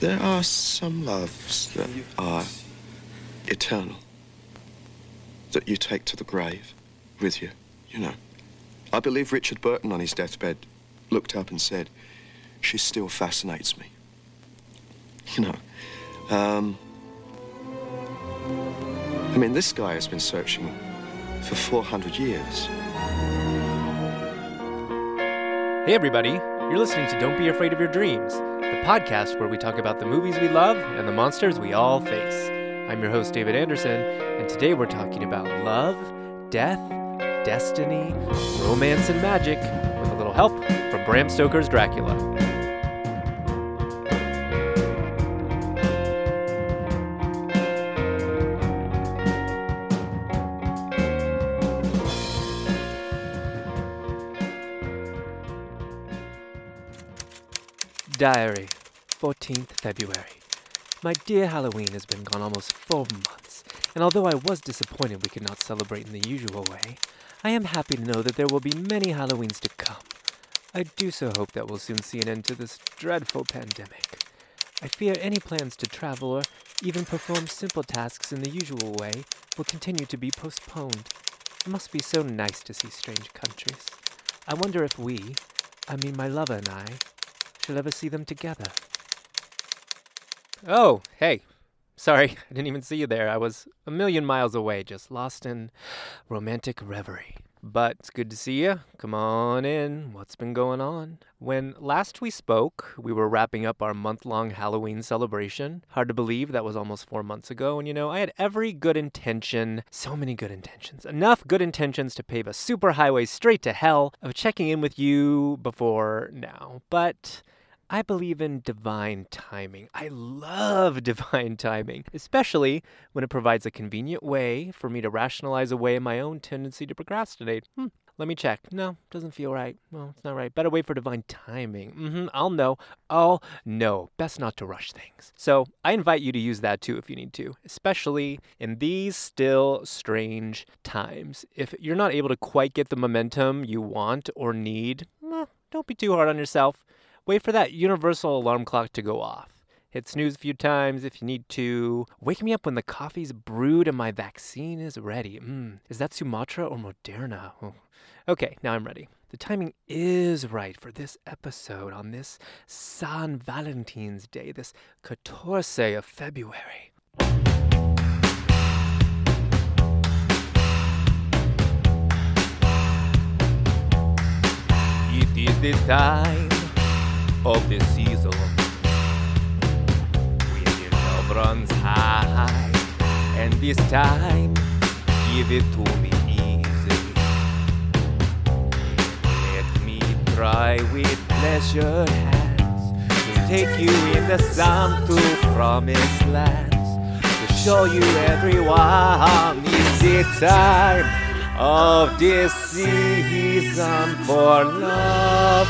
There are some loves that are eternal, that you take to the grave with you, you know. I believe Richard Burton on his deathbed looked up and said, She still fascinates me. You know, um, I mean, this guy has been searching for 400 years. Hey, everybody. You're listening to Don't Be Afraid of Your Dreams, the podcast where we talk about the movies we love and the monsters we all face. I'm your host, David Anderson, and today we're talking about love, death, destiny, romance, and magic with a little help from Bram Stoker's Dracula. Diary, 14th February. My dear Halloween has been gone almost four months, and although I was disappointed we could not celebrate in the usual way, I am happy to know that there will be many Halloweens to come. I do so hope that we'll soon see an end to this dreadful pandemic. I fear any plans to travel or even perform simple tasks in the usual way will continue to be postponed. It must be so nice to see strange countries. I wonder if we, I mean my lover and I, shall ever see them together. Oh, hey. Sorry, I didn't even see you there. I was a million miles away, just lost in romantic reverie. But it's good to see you. Come on in. What's been going on? When last we spoke, we were wrapping up our month long Halloween celebration. Hard to believe that was almost four months ago. And you know, I had every good intention, so many good intentions, enough good intentions to pave a super highway straight to hell of checking in with you before now. But I believe in divine timing. I love divine timing, especially when it provides a convenient way for me to rationalize away my own tendency to procrastinate. Hmm, let me check. No, doesn't feel right. Well, it's not right. Better wait for divine timing. Mm-hmm, I'll know. I'll know. Best not to rush things. So I invite you to use that too if you need to, especially in these still strange times. If you're not able to quite get the momentum you want or need, eh, don't be too hard on yourself wait for that universal alarm clock to go off. Hit snooze a few times if you need to. Wake me up when the coffee's brewed and my vaccine is ready. Mm, is that Sumatra or Moderna? Oh. Okay, now I'm ready. The timing is right for this episode on this San Valentine's Day, this 14 of February. It is the time of the season. When your love runs high, and this time, give it to me easy. Let me try with pleasure hands to take you in the sun to promised lands, to show you everyone is the time of this season for love.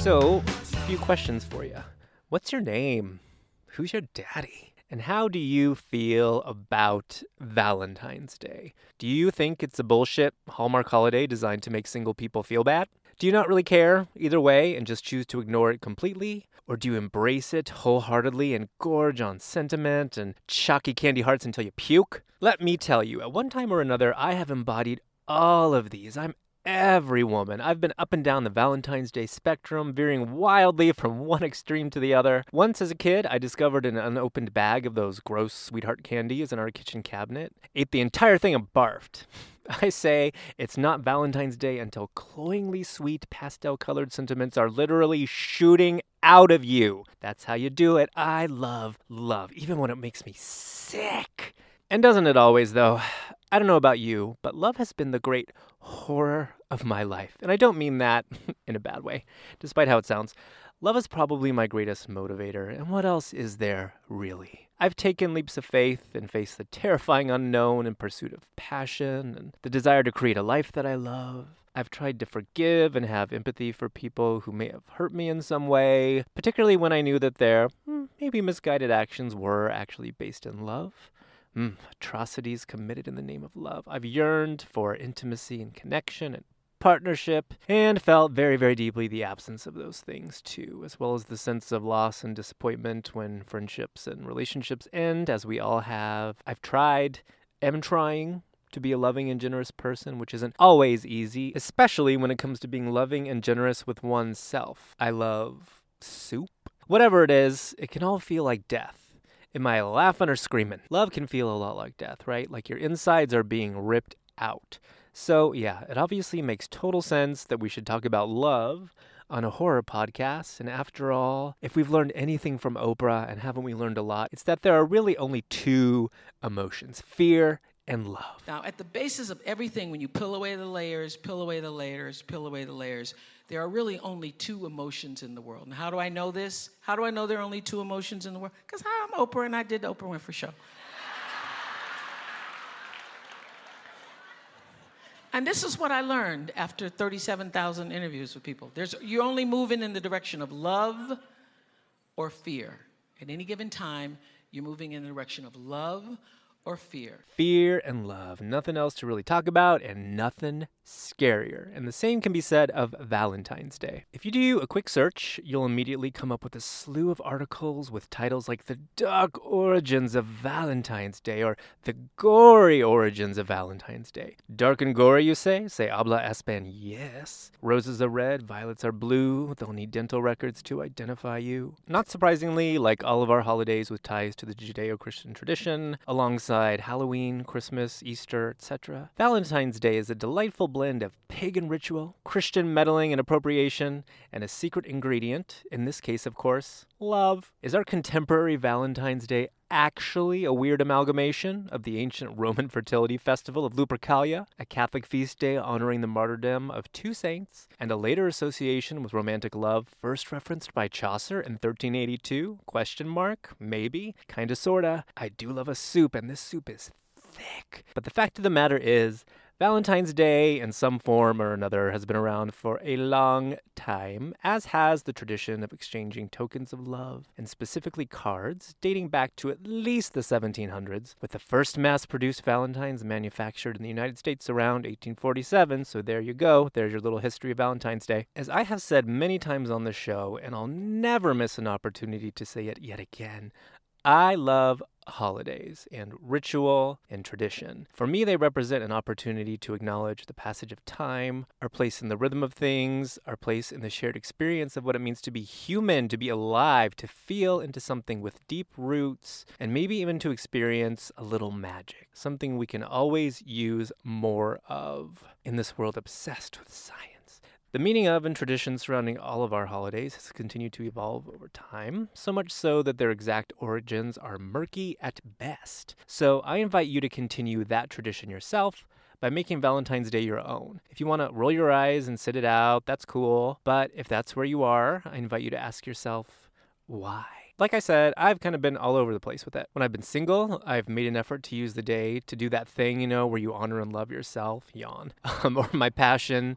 So, a few questions for you. What's your name? Who's your daddy? And how do you feel about Valentine's Day? Do you think it's a bullshit Hallmark holiday designed to make single people feel bad? Do you not really care either way and just choose to ignore it completely? Or do you embrace it wholeheartedly and gorge on sentiment and chalky candy hearts until you puke? Let me tell you, at one time or another, I have embodied all of these. I'm every woman. I've been up and down the Valentine's Day spectrum, veering wildly from one extreme to the other. Once as a kid, I discovered an unopened bag of those gross sweetheart candies in our kitchen cabinet, ate the entire thing and barfed. I say it's not Valentine's Day until cloyingly sweet pastel colored sentiments are literally shooting out of you. That's how you do it. I love love, even when it makes me sick. And doesn't it always, though? I don't know about you, but love has been the great horror of my life. And I don't mean that in a bad way, despite how it sounds. Love is probably my greatest motivator, and what else is there, really? I've taken leaps of faith and faced the terrifying unknown in pursuit of passion and the desire to create a life that I love. I've tried to forgive and have empathy for people who may have hurt me in some way, particularly when I knew that their hmm, maybe misguided actions were actually based in love. Mm, atrocities committed in the name of love. I've yearned for intimacy and connection and partnership and felt very, very deeply the absence of those things too, as well as the sense of loss and disappointment when friendships and relationships end, as we all have. I've tried, am trying to be a loving and generous person, which isn't always easy, especially when it comes to being loving and generous with oneself. I love soup. Whatever it is, it can all feel like death. Am I laughing or screaming? Love can feel a lot like death, right? Like your insides are being ripped out. So, yeah, it obviously makes total sense that we should talk about love on a horror podcast. And after all, if we've learned anything from Oprah, and haven't we learned a lot, it's that there are really only two emotions fear and love. Now, at the basis of everything, when you peel away the layers, peel away the layers, peel away the layers, there are really only two emotions in the world. And how do I know this? How do I know there are only two emotions in the world? Because I'm Oprah and I did the Oprah Winfrey Show. And this is what I learned after 37,000 interviews with people. There's, you're only moving in the direction of love or fear. At any given time, you're moving in the direction of love or fear. Fear and love. Nothing else to really talk about and nothing scarier. And the same can be said of Valentine's Day. If you do a quick search, you'll immediately come up with a slew of articles with titles like The Dark Origins of Valentine's Day or The Gory Origins of Valentine's Day. Dark and gory, you say? Say habla espan, yes. Roses are red, violets are blue. They'll need dental records to identify you. Not surprisingly, like all of our holidays with ties to the Judeo Christian tradition, alongside Halloween, Christmas, Easter, etc., Valentine's Day is a delightful blend of pagan ritual, Christian meddling and appropriation, and a secret ingredient, in this case, of course, love. Is our contemporary Valentine's Day actually a weird amalgamation of the ancient Roman fertility festival of Lupercalia, a Catholic feast day honoring the martyrdom of two saints, and a later association with romantic love first referenced by Chaucer in 1382? Question mark? Maybe. Kinda sorta. I do love a soup and this soup is thick. But the fact of the matter is Valentine's Day, in some form or another, has been around for a long time, as has the tradition of exchanging tokens of love, and specifically cards, dating back to at least the 1700s, with the first mass produced Valentines manufactured in the United States around 1847. So there you go, there's your little history of Valentine's Day. As I have said many times on the show, and I'll never miss an opportunity to say it yet again, I love holidays and ritual and tradition. For me, they represent an opportunity to acknowledge the passage of time, our place in the rhythm of things, our place in the shared experience of what it means to be human, to be alive, to feel into something with deep roots, and maybe even to experience a little magic, something we can always use more of in this world obsessed with science. The meaning of and traditions surrounding all of our holidays has continued to evolve over time, so much so that their exact origins are murky at best. So I invite you to continue that tradition yourself by making Valentine's Day your own. If you want to roll your eyes and sit it out, that's cool. But if that's where you are, I invite you to ask yourself, why? Like I said, I've kind of been all over the place with it. When I've been single, I've made an effort to use the day to do that thing, you know, where you honor and love yourself, yawn, um, or my passion,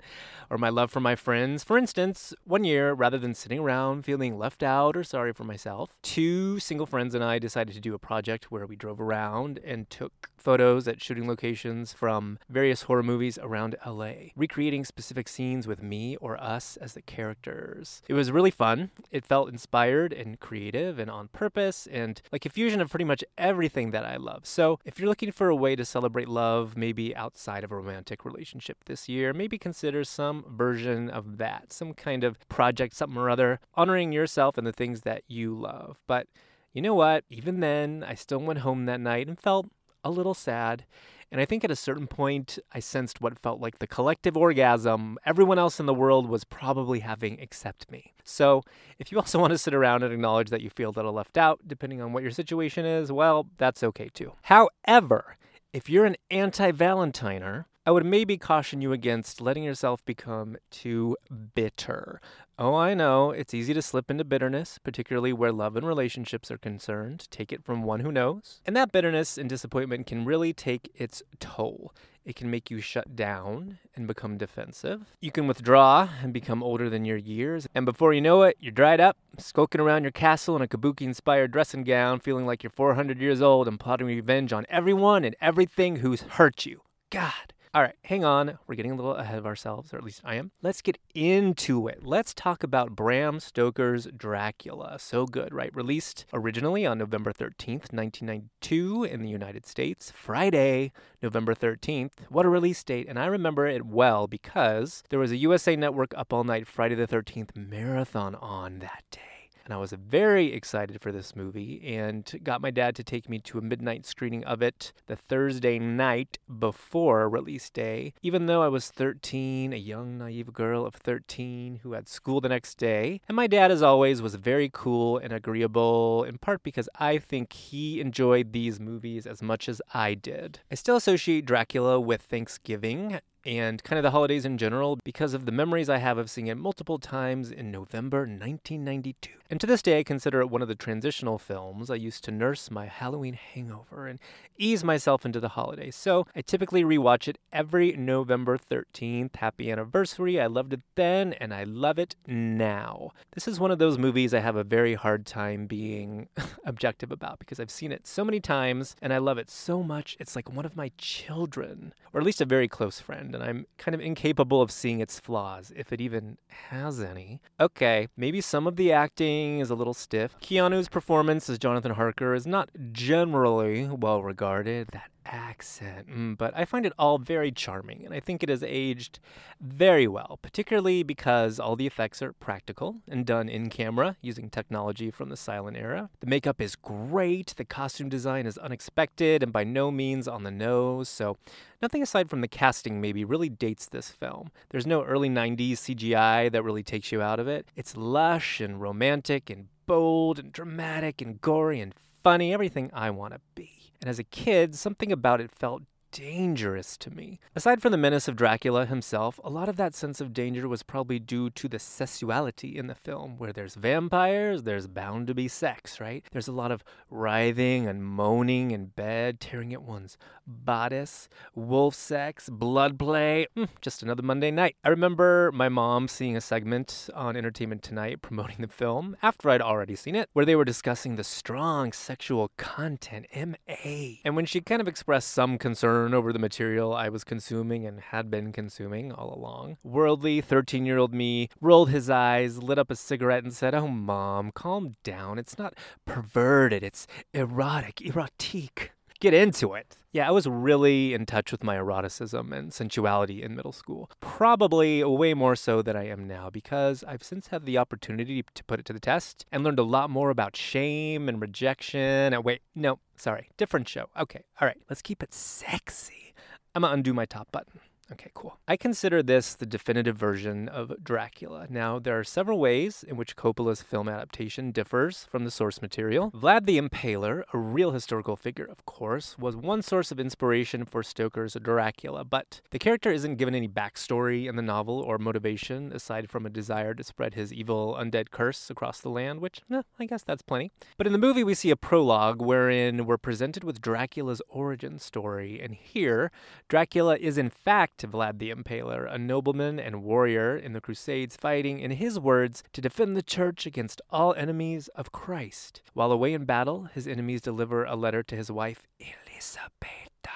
or my love for my friends. For instance, one year, rather than sitting around feeling left out or sorry for myself, two single friends and I decided to do a project where we drove around and took photos at shooting locations from various horror movies around LA, recreating specific scenes with me or us as the characters. It was really fun. It felt inspired and creative and on purpose and like a fusion of pretty much everything that I love. So, if you're looking for a way to celebrate love, maybe outside of a romantic relationship this year, maybe consider some version of that, some kind of project, something or other, honoring yourself and the things that you love. But you know what? Even then, I still went home that night and felt a little sad. And I think at a certain point, I sensed what felt like the collective orgasm everyone else in the world was probably having except me. So, if you also want to sit around and acknowledge that you feel a little left out, depending on what your situation is, well, that's okay too. However, if you're an anti Valentiner, I would maybe caution you against letting yourself become too bitter. Oh, I know, it's easy to slip into bitterness, particularly where love and relationships are concerned. Take it from one who knows. And that bitterness and disappointment can really take its toll. It can make you shut down and become defensive. You can withdraw and become older than your years. And before you know it, you're dried up, skulking around your castle in a kabuki inspired dressing gown, feeling like you're 400 years old and plotting revenge on everyone and everything who's hurt you. God. All right, hang on. We're getting a little ahead of ourselves, or at least I am. Let's get into it. Let's talk about Bram Stoker's Dracula. So good, right? Released originally on November 13th, 1992 in the United States. Friday, November 13th. What a release date. And I remember it well because there was a USA Network Up All Night Friday the 13th marathon on that day and I was very excited for this movie and got my dad to take me to a midnight screening of it the Thursday night before release day. Even though I was 13, a young, naive girl of 13 who had school the next day. And my dad, as always, was very cool and agreeable, in part because I think he enjoyed these movies as much as I did. I still associate Dracula with Thanksgiving and kind of the holidays in general because of the memories I have of seeing it multiple times in November 1992. And to this day, I consider it one of the transitional films I used to nurse my Halloween hangover and ease myself into the holidays. So I typically rewatch it every November 13th. Happy anniversary. I loved it then and I love it now. This is one of those movies I have a very hard time being objective about because I've seen it so many times and I love it so much. It's like one of my children, or at least a very close friend and I'm kind of incapable of seeing its flaws, if it even has any. Okay, maybe some of the acting is a little stiff. Keanu's performance as Jonathan Harker is not generally well regarded. That accent, mm, but I find it all very charming, and I think it has aged very well, particularly because all the effects are practical and done in camera using technology from the silent era. The makeup is great, the costume design is unexpected and by no means on the nose, so nothing aside from the casting maybe really dates this film. There's no early 90s CGI that really takes you out of it. It's lush and romantic and bold and dramatic and gory and funny, everything I want to be and as a kid, something about it felt dangerous to me. Aside from the menace of Dracula himself, a lot of that sense of danger was probably due to the sexuality in the film. Where there's vampires, there's bound to be sex, right? There's a lot of writhing and moaning in bed, tearing at one's bodice, wolf sex, blood play. Mm, just another Monday night. I remember my mom seeing a segment on Entertainment Tonight promoting the film after I'd already seen it, where they were discussing the strong sexual content, MA. And when she kind of expressed some concern over the material I was consuming and had been consuming all along. Worldly 13 year old me rolled his eyes, lit up a cigarette, and said, Oh, mom, calm down. It's not perverted, it's erotic, erotique. Get into it. Yeah, I was really in touch with my eroticism and sensuality in middle school. Probably way more so than I am now because I've since had the opportunity to put it to the test and learned a lot more about shame and rejection. And wait, no, sorry, different show. Okay, all right, let's keep it sexy. I'm gonna undo my top button. Okay, cool. I consider this the definitive version of Dracula. Now, there are several ways in which Coppola's film adaptation differs from the source material. Vlad the Impaler, a real historical figure, of course, was one source of inspiration for Stoker's Dracula, but the character isn't given any backstory in the novel or motivation aside from a desire to spread his evil undead curse across the land, which, eh, I guess that's plenty. But in the movie, we see a prologue wherein we're presented with Dracula's origin story, and here, Dracula is in fact Vlad the Impaler, a nobleman and warrior in the Crusades, fighting, in his words, to defend the church against all enemies of Christ. While away in battle, his enemies deliver a letter to his wife, Elisabetta,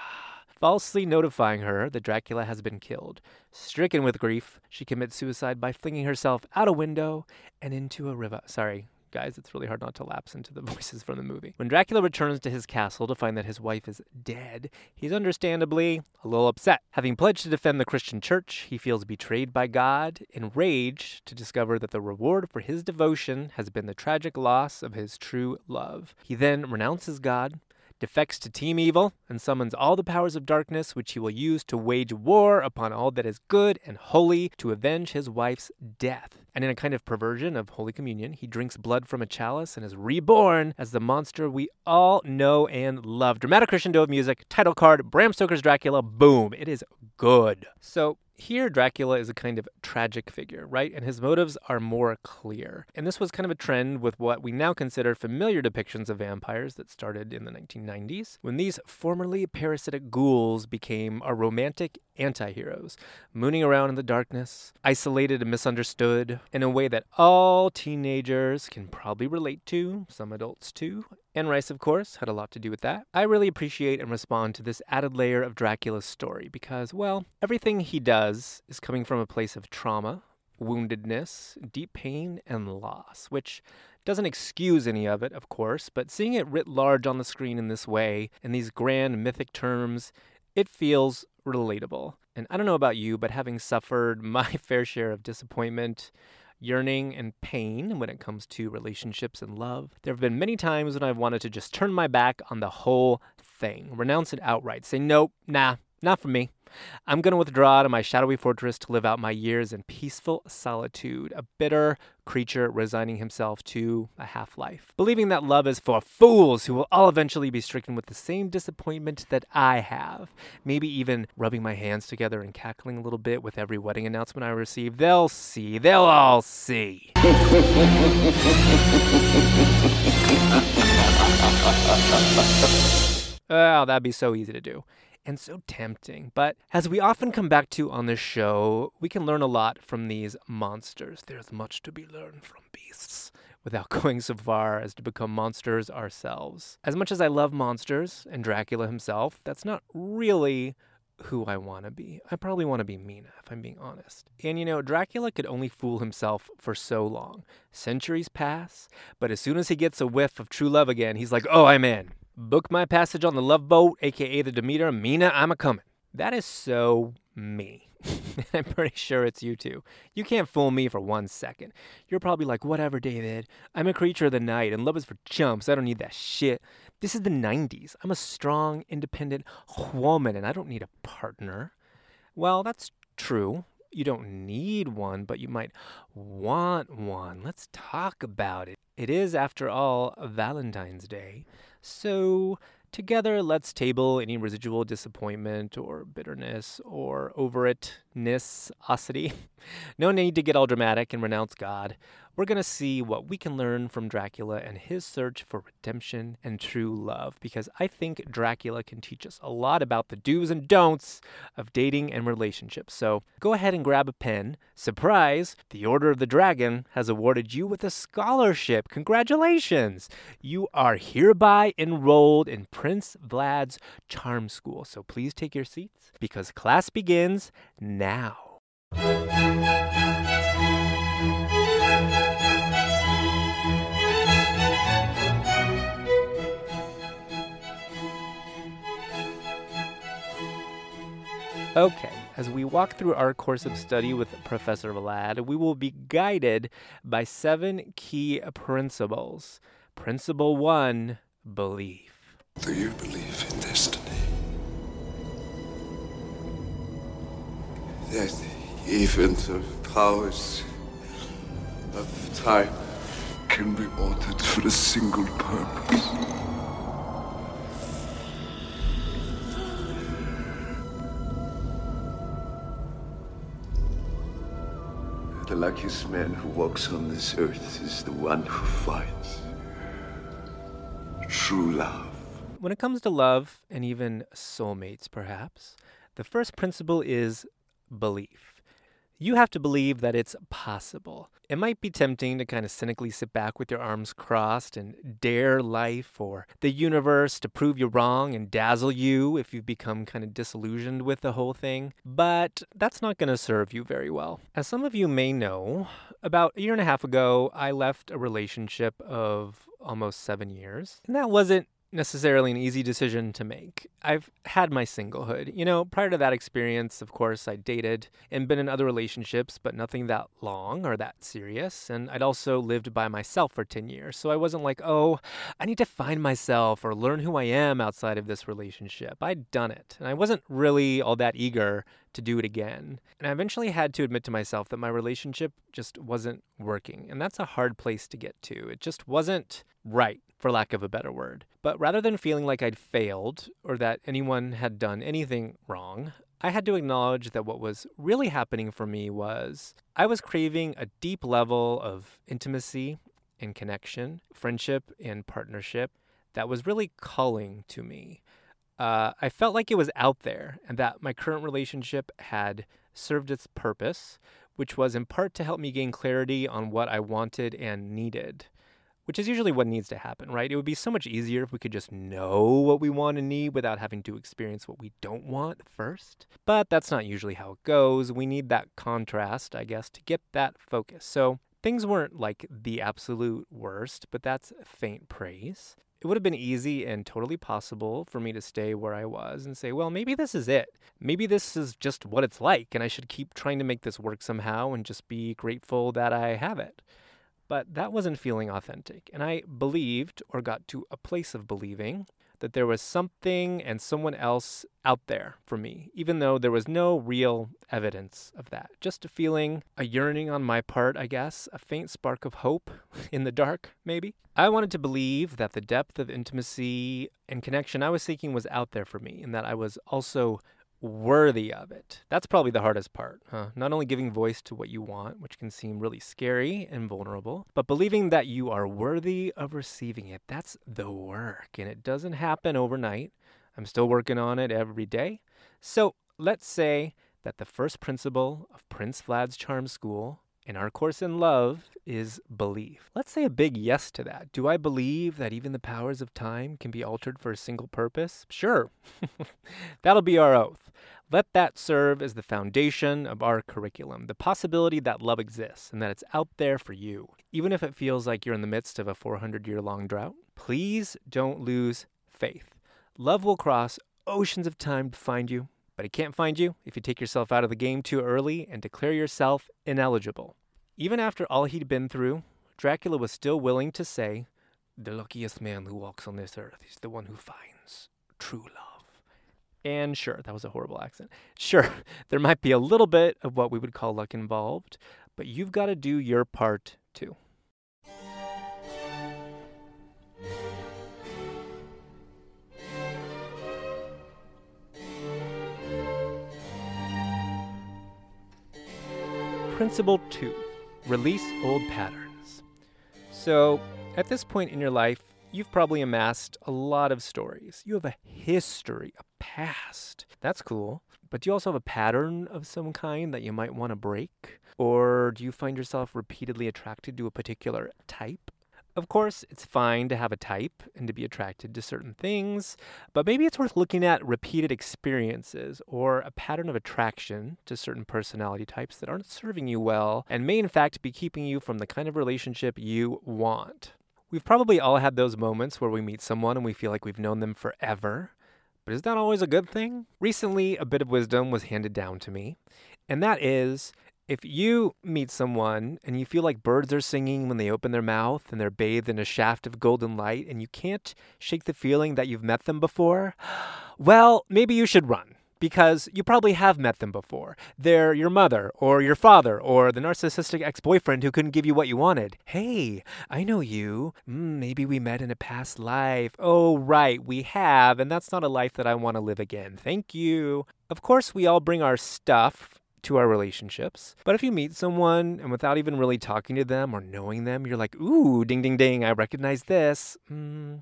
falsely notifying her that Dracula has been killed. Stricken with grief, she commits suicide by flinging herself out a window and into a river. Sorry, guys, it's really hard not to lapse into the voices from the movie. When Dracula returns to his castle to find that his wife is dead, he's understandably a little upset. Having pledged to defend the Christian church, he feels betrayed by God, enraged to discover that the reward for his devotion has been the tragic loss of his true love. He then renounces God, defects to Team Evil, and summons all the powers of darkness, which he will use to wage war upon all that is good and holy to avenge his wife's death. And in a kind of perversion of Holy Communion, he drinks blood from a chalice and is reborn as the monster we all know and love. Dramatic crescendo of music, title card, Bram Stoker's Dracula, boom. It is good. So here, Dracula is a kind of tragic figure, right? And his motives are more clear. And this was kind of a trend with what we now consider familiar depictions of vampires that started in the 1990s, when these formerly parasitic ghouls became our romantic anti heroes, mooning around in the darkness, isolated and misunderstood, in a way that all teenagers can probably relate to, some adults too, Anne Rice, of course, had a lot to do with that. I really appreciate and respond to this added layer of Dracula's story because, well, everything he does is coming from a place of trauma, woundedness, deep pain, and loss, which doesn't excuse any of it, of course, but seeing it writ large on the screen in this way, in these grand mythic terms, it feels relatable. And I don't know about you, but having suffered my fair share of disappointment, yearning, and pain when it comes to relationships and love. There have been many times when I've wanted to just turn my back on the whole thing, renounce it outright, say, nope, nah, not for me. I'm going to withdraw to my shadowy fortress to live out my years in peaceful solitude, a bitter creature resigning himself to a half life, believing that love is for fools who will all eventually be stricken with the same disappointment that I have. Maybe even rubbing my hands together and cackling a little bit with every wedding announcement I receive. They'll see, they'll all see. Oh, that'd be so easy to do and so tempting. But as we often come back to on this show, we can learn a lot from these monsters. There's much to be learned from beasts without going so far as to become monsters ourselves. As much as I love monsters and Dracula himself, that's not really who I want to be. I probably want to be Mina, if I'm being honest. And you know, Dracula could only fool himself for so long. Centuries pass, but as soon as he gets a whiff of true love again, he's like, oh, I'm in. Book my passage on the love boat, aka the Demeter. Mina, I'm a coming. That is so me. I'm pretty sure it's you too. You can't fool me for one second. You're probably like, whatever, David. I'm a creature of the night, and love is for chumps. I don't need that shit. This is the 90s. I'm a strong, independent woman, and I don't need a partner. Well, that's true. You don't need one, but you might want one. Let's talk about it. It is, after all, Valentine's Day. So, together, let's table any residual disappointment or bitterness or over itness, osity. no need to get all dramatic and renounce God we're going to see what we can learn from Dracula and his search for redemption and true love, because I think Dracula can teach us a lot about the do's and don'ts of dating and relationships. So go ahead and grab a pen. Surprise! The Order of the Dragon has awarded you with a scholarship. Congratulations! You are hereby enrolled in Prince Vlad's Charm School. So please take your seats because class begins now. Okay, as we walk through our course of study with Professor Vlad, we will be guided by seven key principles. Principle one belief. Do you believe in destiny? That even the powers of time can be altered for a single purpose. The luckiest man who walks on this earth is the one who finds true love. When it comes to love, and even soulmates perhaps, the first principle is belief. You have to believe that it's possible. It might be tempting to kind of cynically sit back with your arms crossed and dare life or the universe to prove you wrong and dazzle you if you've become kind of disillusioned with the whole thing. But that's not going to serve you very well. As some of you may know, about a year and a half ago, I left a relationship of almost seven years. And that wasn't necessarily an easy decision to make. I've had my singlehood. You know, prior to that experience, of course, I dated and been in other relationships, but nothing that long or that serious. And I'd also lived by myself for 10 years. So I wasn't like, oh, I need to find myself or learn who I am outside of this relationship. I'd done it. And I wasn't really all that eager to do it again. And I eventually had to admit to myself that my relationship just wasn't working. And that's a hard place to get to. It just wasn't right, for lack of a better word. But rather than feeling like I'd failed or that anyone had done anything wrong, I had to acknowledge that what was really happening for me was I was craving a deep level of intimacy and connection, friendship and partnership that was really calling to me. Uh, I felt like it was out there and that my current relationship had served its purpose, which was in part to help me gain clarity on what I wanted and needed, which is usually what needs to happen, right? It would be so much easier if we could just know what we want and need without having to experience what we don't want first. But that's not usually how it goes. We need that contrast, I guess, to get that focus. So things weren't like the absolute worst, but that's faint praise it would have been easy and totally possible for me to stay where I was and say, well, maybe this is it. Maybe this is just what it's like, and I should keep trying to make this work somehow and just be grateful that I have it. But that wasn't feeling authentic, and I believed, or got to a place of believing, that there was something and someone else out there for me, even though there was no real evidence of that. Just a feeling, a yearning on my part, I guess, a faint spark of hope in the dark, maybe. I wanted to believe that the depth of intimacy and connection I was seeking was out there for me, and that I was also worthy of it. That's probably the hardest part, huh? Not only giving voice to what you want, which can seem really scary and vulnerable, but believing that you are worthy of receiving it. That's the work, and it doesn't happen overnight. I'm still working on it every day. So let's say that the first principle of Prince Vlad's Charm School in our course in love is belief. Let's say a big yes to that. Do I believe that even the powers of time can be altered for a single purpose? Sure. That'll be our oath. Let that serve as the foundation of our curriculum, the possibility that love exists and that it's out there for you, even if it feels like you're in the midst of a 400 year long drought. Please don't lose faith. Love will cross oceans of time to find you, but he can't find you if you take yourself out of the game too early and declare yourself ineligible. Even after all he'd been through, Dracula was still willing to say, The luckiest man who walks on this earth is the one who finds true love. And sure, that was a horrible accent. Sure, there might be a little bit of what we would call luck involved, but you've got to do your part too. Principle 2 Release Old Patterns. So, at this point in your life, you've probably amassed a lot of stories. You have a history, a past. That's cool. But do you also have a pattern of some kind that you might want to break? Or do you find yourself repeatedly attracted to a particular type? Of course, it's fine to have a type and to be attracted to certain things, but maybe it's worth looking at repeated experiences or a pattern of attraction to certain personality types that aren't serving you well and may in fact be keeping you from the kind of relationship you want. We've probably all had those moments where we meet someone and we feel like we've known them forever. But is that always a good thing? Recently, a bit of wisdom was handed down to me, and that is if you meet someone and you feel like birds are singing when they open their mouth and they're bathed in a shaft of golden light and you can't shake the feeling that you've met them before, well, maybe you should run because you probably have met them before. They're your mother or your father or the narcissistic ex boyfriend who couldn't give you what you wanted. Hey, I know you. Mm, maybe we met in a past life. Oh, right, we have, and that's not a life that I want to live again. Thank you. Of course, we all bring our stuff to our relationships. But if you meet someone and without even really talking to them or knowing them, you're like, ooh, ding, ding, ding, I recognize this. Mm,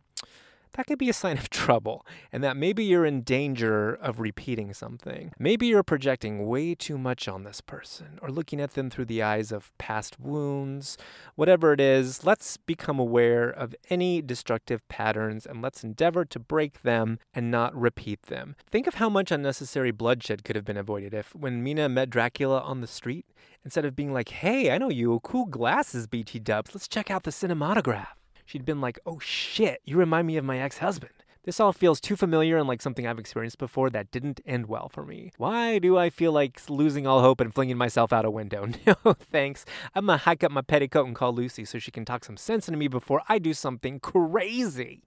that could be a sign of trouble and that maybe you're in danger of repeating something. Maybe you're projecting way too much on this person or looking at them through the eyes of past wounds. Whatever it is, let's become aware of any destructive patterns and let's endeavor to break them and not repeat them. Think of how much unnecessary bloodshed could have been avoided if, when Mina met Dracula on the street, instead of being like, hey, I know you, cool glasses, BT dubs, let's check out the cinematograph she'd been like, oh shit, you remind me of my ex husband. This all feels too familiar and like something I've experienced before that didn't end well for me. Why do I feel like losing all hope and flinging myself out a window? No, thanks. I'm gonna hike up my petticoat and call Lucy so she can talk some sense into me before I do something crazy.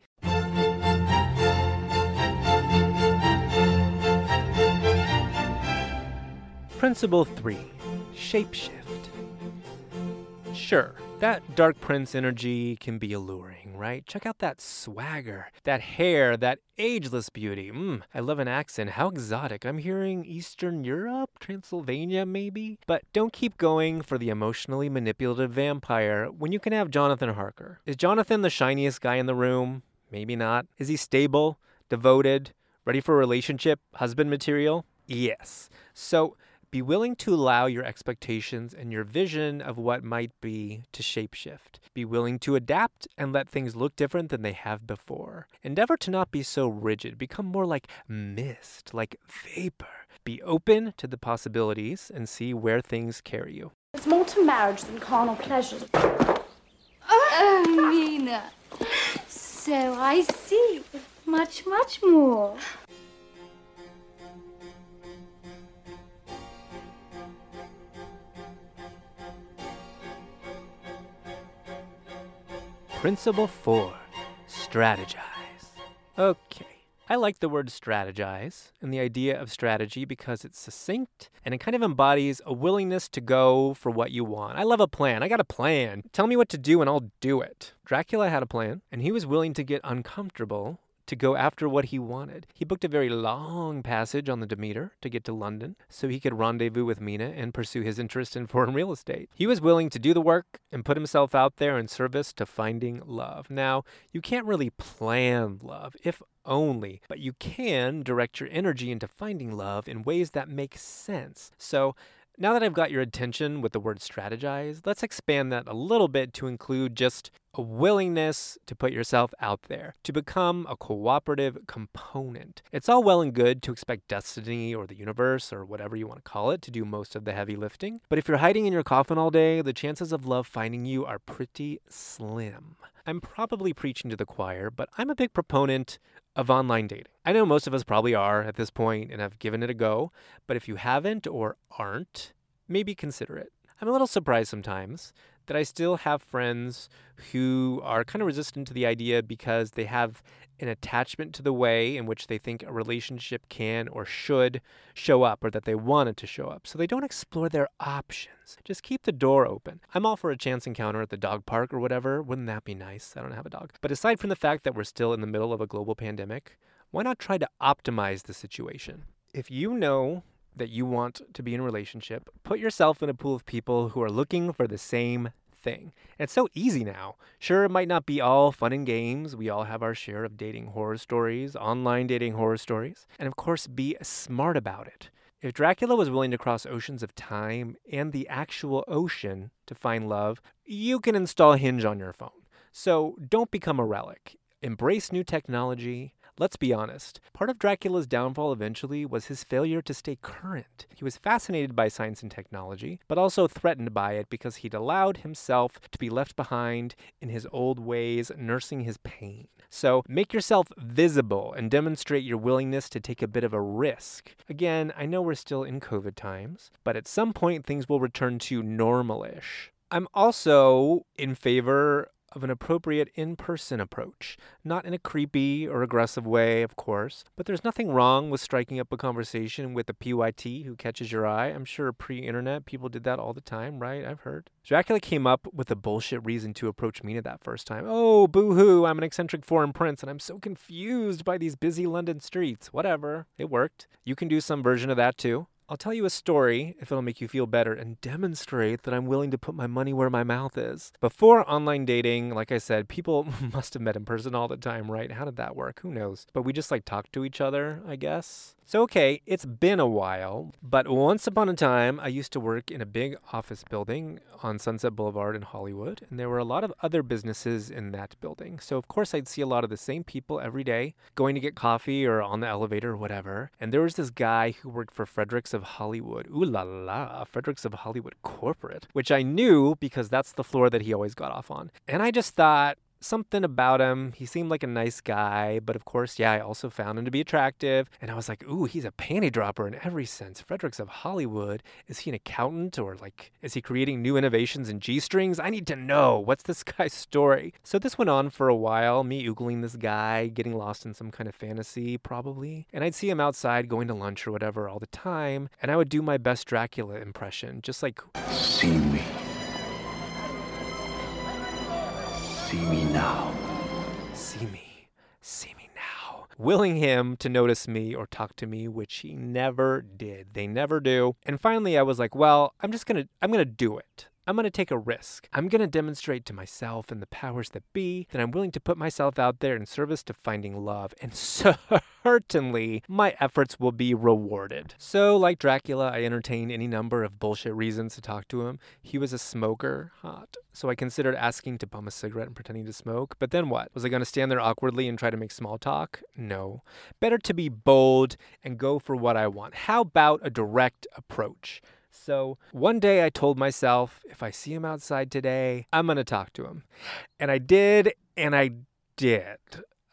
Principle 3 Shapeshift. Sure, that Dark Prince energy can be alluring, right? Check out that swagger, that hair, that ageless beauty. Mmm, I love an accent. How exotic. I'm hearing Eastern Europe, Transylvania, maybe? But don't keep going for the emotionally manipulative vampire when you can have Jonathan Harker. Is Jonathan the shiniest guy in the room? Maybe not. Is he stable, devoted, ready for a relationship, husband material? Yes. So, be willing to allow your expectations and your vision of what might be to shapeshift. Be willing to adapt and let things look different than they have before. Endeavor to not be so rigid. Become more like mist, like vapor. Be open to the possibilities and see where things carry you. There's more to marriage than carnal pleasures. Oh, Mina. So I see. Much, much more. Principle 4 Strategize. Okay. I like the word strategize and the idea of strategy because it's succinct and it kind of embodies a willingness to go for what you want. I love a plan. I got a plan. Tell me what to do and I'll do it. Dracula had a plan and he was willing to get uncomfortable to go after what he wanted. He booked a very long passage on the Demeter to get to London so he could rendezvous with Mina and pursue his interest in foreign real estate. He was willing to do the work and put himself out there in service to finding love. Now, you can't really plan love, if only, but you can direct your energy into finding love in ways that make sense. So, now that I've got your attention with the word strategize, let's expand that a little bit to include just a willingness to put yourself out there, to become a cooperative component. It's all well and good to expect destiny or the universe or whatever you want to call it to do most of the heavy lifting, but if you're hiding in your coffin all day, the chances of love finding you are pretty slim. I'm probably preaching to the choir, but I'm a big proponent of online dating. I know most of us probably are at this point and have given it a go, but if you haven't or aren't, maybe consider it. I'm a little surprised sometimes that I still have friends who are kind of resistant to the idea because they have an attachment to the way in which they think a relationship can or should show up or that they want it to show up. So they don't explore their options. Just keep the door open. I'm all for a chance encounter at the dog park or whatever. Wouldn't that be nice? I don't have a dog. But aside from the fact that we're still in the middle of a global pandemic, why not try to optimize the situation? If you know that you want to be in a relationship, put yourself in a pool of people who are looking for the same thing. It's so easy now. Sure, it might not be all fun and games. We all have our share of dating horror stories, online dating horror stories. And of course, be smart about it. If Dracula was willing to cross oceans of time and the actual ocean to find love, you can install Hinge on your phone. So don't become a relic. Embrace new technology, Let's be honest, part of Dracula's downfall eventually was his failure to stay current. He was fascinated by science and technology, but also threatened by it because he'd allowed himself to be left behind in his old ways, nursing his pain. So make yourself visible and demonstrate your willingness to take a bit of a risk. Again, I know we're still in COVID times, but at some point things will return to normalish. I'm also in favor of an appropriate in person approach. Not in a creepy or aggressive way, of course, but there's nothing wrong with striking up a conversation with a PYT who catches your eye. I'm sure pre internet people did that all the time, right? I've heard. Dracula came up with a bullshit reason to approach Mina that first time. Oh, boo hoo, I'm an eccentric foreign prince and I'm so confused by these busy London streets. Whatever, it worked. You can do some version of that too. I'll tell you a story if it'll make you feel better and demonstrate that I'm willing to put my money where my mouth is. Before online dating, like I said, people must have met in person all the time, right? How did that work? Who knows? But we just like talked to each other, I guess. So, okay, it's been a while, but once upon a time, I used to work in a big office building on Sunset Boulevard in Hollywood, and there were a lot of other businesses in that building. So, of course, I'd see a lot of the same people every day going to get coffee or on the elevator or whatever. And there was this guy who worked for Frederick's of Hollywood. Ooh la la, Frederick's of Hollywood Corporate, which I knew because that's the floor that he always got off on. And I just thought, something about him. He seemed like a nice guy, but of course, yeah, I also found him to be attractive. And I was like, ooh, he's a panty dropper in every sense. Frederick's of Hollywood. Is he an accountant or like, is he creating new innovations in G strings? I need to know. What's this guy's story? So this went on for a while, me oogling this guy, getting lost in some kind of fantasy, probably. And I'd see him outside going to lunch or whatever all the time. And I would do my best Dracula impression, just like, See me. See me now. See me. See me now. Willing him to notice me or talk to me, which he never did. They never do. And finally, I was like, well, I'm just going to, I'm going to do it. I'm going to take a risk. I'm going to demonstrate to myself and the powers that be that I'm willing to put myself out there in service to finding love, and certainly my efforts will be rewarded. So, like Dracula, I entertained any number of bullshit reasons to talk to him. He was a smoker, hot. So I considered asking to bum a cigarette and pretending to smoke. But then what? Was I going to stand there awkwardly and try to make small talk? No. Better to be bold and go for what I want. How about a direct approach? So one day I told myself, if I see him outside today, I'm going to talk to him. And I did, and I did.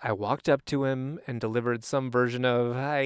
I walked up to him and delivered some version of, hi,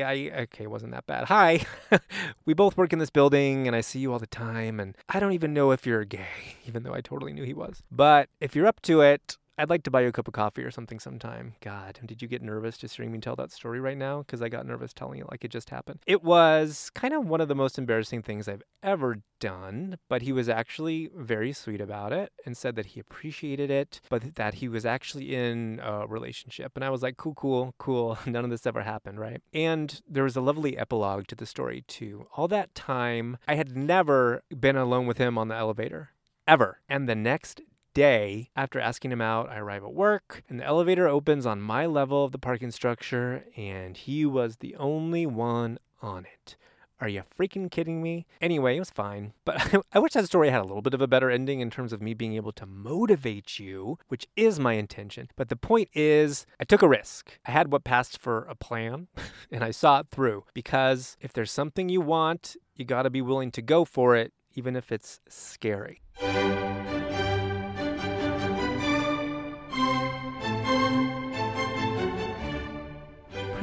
I, okay, wasn't that bad. Hi, we both work in this building and I see you all the time. And I don't even know if you're gay, even though I totally knew he was. But if you're up to it, I'd like to buy you a cup of coffee or something sometime. God, did you get nervous just hearing me tell that story right now? Because I got nervous telling it like it just happened. It was kind of one of the most embarrassing things I've ever done, but he was actually very sweet about it and said that he appreciated it, but that he was actually in a relationship. And I was like, cool, cool, cool. None of this ever happened, right? And there was a lovely epilogue to the story, too. All that time, I had never been alone with him on the elevator. Ever. And the next day after asking him out, I arrive at work and the elevator opens on my level of the parking structure, and he was the only one on it. Are you freaking kidding me? Anyway, it was fine. But I wish that story had a little bit of a better ending in terms of me being able to motivate you, which is my intention. But the point is, I took a risk. I had what passed for a plan, and I saw it through. Because if there's something you want, you gotta be willing to go for it, even if it's scary.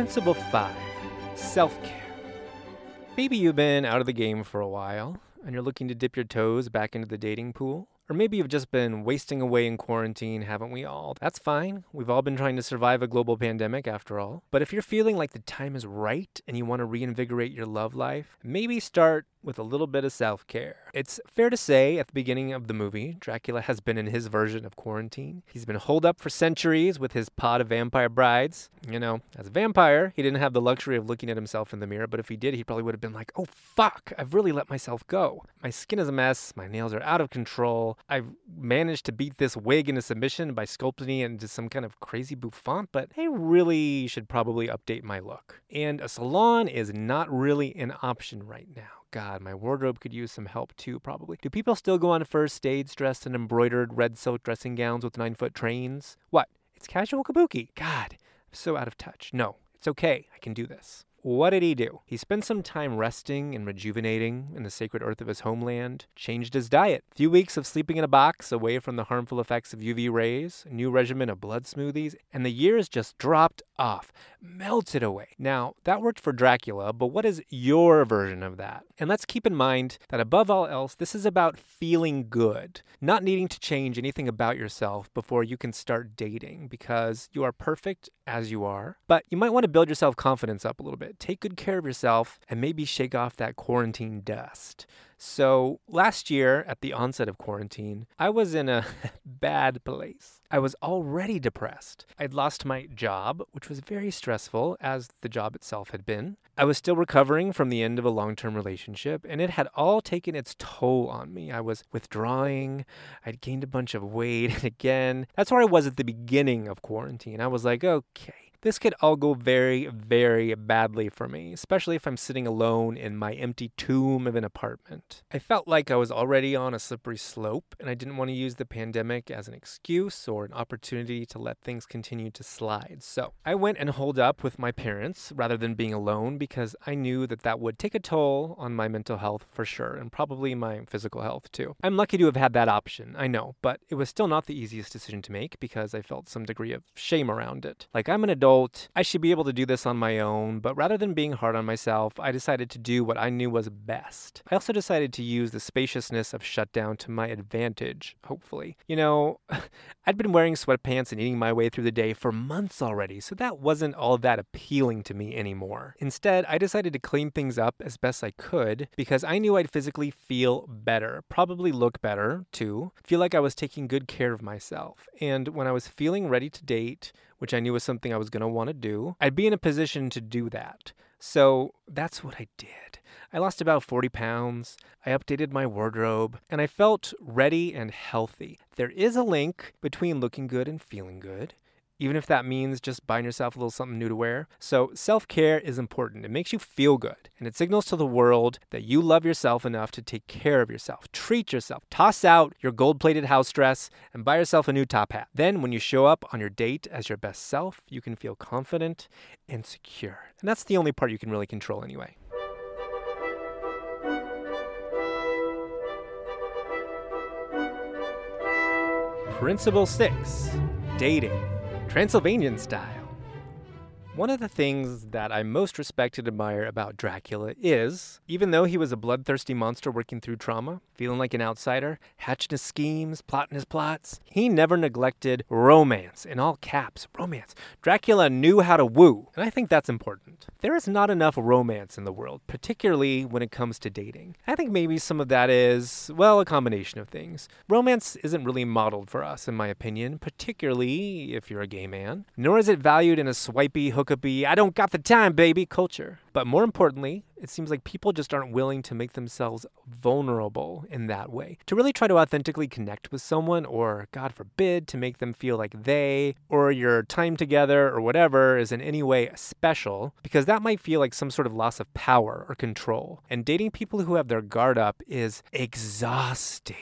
Principle 5 Self care. Maybe you've been out of the game for a while and you're looking to dip your toes back into the dating pool. Or maybe you've just been wasting away in quarantine, haven't we all? That's fine. We've all been trying to survive a global pandemic after all. But if you're feeling like the time is right and you want to reinvigorate your love life, maybe start with a little bit of self care. It's fair to say at the beginning of the movie, Dracula has been in his version of quarantine. He's been holed up for centuries with his pod of vampire brides. You know, as a vampire, he didn't have the luxury of looking at himself in the mirror, but if he did, he probably would have been like, oh fuck, I've really let myself go. My skin is a mess, my nails are out of control. I've managed to beat this wig into submission by sculpting it into some kind of crazy bouffant, but I really should probably update my look. And a salon is not really an option right now. God, my wardrobe could use some help too, probably. Do people still go on first dates dressed in embroidered red silk dressing gowns with nine foot trains? What? It's casual kabuki. God, I'm so out of touch. No, it's okay. I can do this. What did he do? He spent some time resting and rejuvenating in the sacred earth of his homeland, changed his diet. A few weeks of sleeping in a box away from the harmful effects of UV rays, new regimen of blood smoothies, and the years just dropped off, melted away. Now, that worked for Dracula, but what is your version of that? And let's keep in mind that above all else, this is about feeling good, not needing to change anything about yourself before you can start dating because you are perfect as you are. But you might want to build your self confidence up a little bit take good care of yourself, and maybe shake off that quarantine dust. So, last year at the onset of quarantine, I was in a bad place. I was already depressed. I'd lost my job, which was very stressful, as the job itself had been. I was still recovering from the end of a long term relationship, and it had all taken its toll on me. I was withdrawing, I'd gained a bunch of weight, and again, that's where I was at the beginning of quarantine. I was like, okay, this could all go very, very badly for me, especially if I'm sitting alone in my empty tomb of an apartment. I felt like I was already on a slippery slope, and I didn't want to use the pandemic as an excuse or an opportunity to let things continue to slide. So I went and holed up with my parents rather than being alone because I knew that that would take a toll on my mental health for sure, and probably my physical health too. I'm lucky to have had that option, I know, but it was still not the easiest decision to make because I felt some degree of shame around it. Like, I'm an adult I should be able to do this on my own, but rather than being hard on myself, I decided to do what I knew was best. I also decided to use the spaciousness of shutdown to my advantage, hopefully. You know, I'd been wearing sweatpants and eating my way through the day for months already, so that wasn't all that appealing to me anymore. Instead, I decided to clean things up as best I could because I knew I'd physically feel better, probably look better too, feel like I was taking good care of myself. And when I was feeling ready to date, which I knew was something I was going to want to do, I'd be in a position to do that. So that's what I did. I lost about 40 pounds, I updated my wardrobe, and I felt ready and healthy. There is a link between looking good and feeling good even if that means just buying yourself a little something new to wear. So, self care is important. It makes you feel good, and it signals to the world that you love yourself enough to take care of yourself. Treat yourself. Toss out your gold plated house dress and buy yourself a new top hat. Then, when you show up on your date as your best self, you can feel confident and secure. And that's the only part you can really control anyway. Principle 6 Dating. Transylvanian style. One of the things that I most respect and admire about Dracula is, even though he was a bloodthirsty monster working through trauma, feeling like an outsider, hatching his schemes, plotting his plots, he never neglected romance, in all caps, romance. Dracula knew how to woo, and I think that's important. There is not enough romance in the world, particularly when it comes to dating. I think maybe some of that is, well, a combination of things. Romance isn't really modeled for us, in my opinion, particularly if you're a gay man, nor is it valued in a swipey, hookupy, I don't got the time, baby culture. But more importantly, it seems like people just aren't willing to make themselves vulnerable in that way. To really try to authentically connect with someone, or God forbid, to make them feel like they or your time together or whatever is in any way special, because that might feel like some sort of loss of power or control. And dating people who have their guard up is exhausting.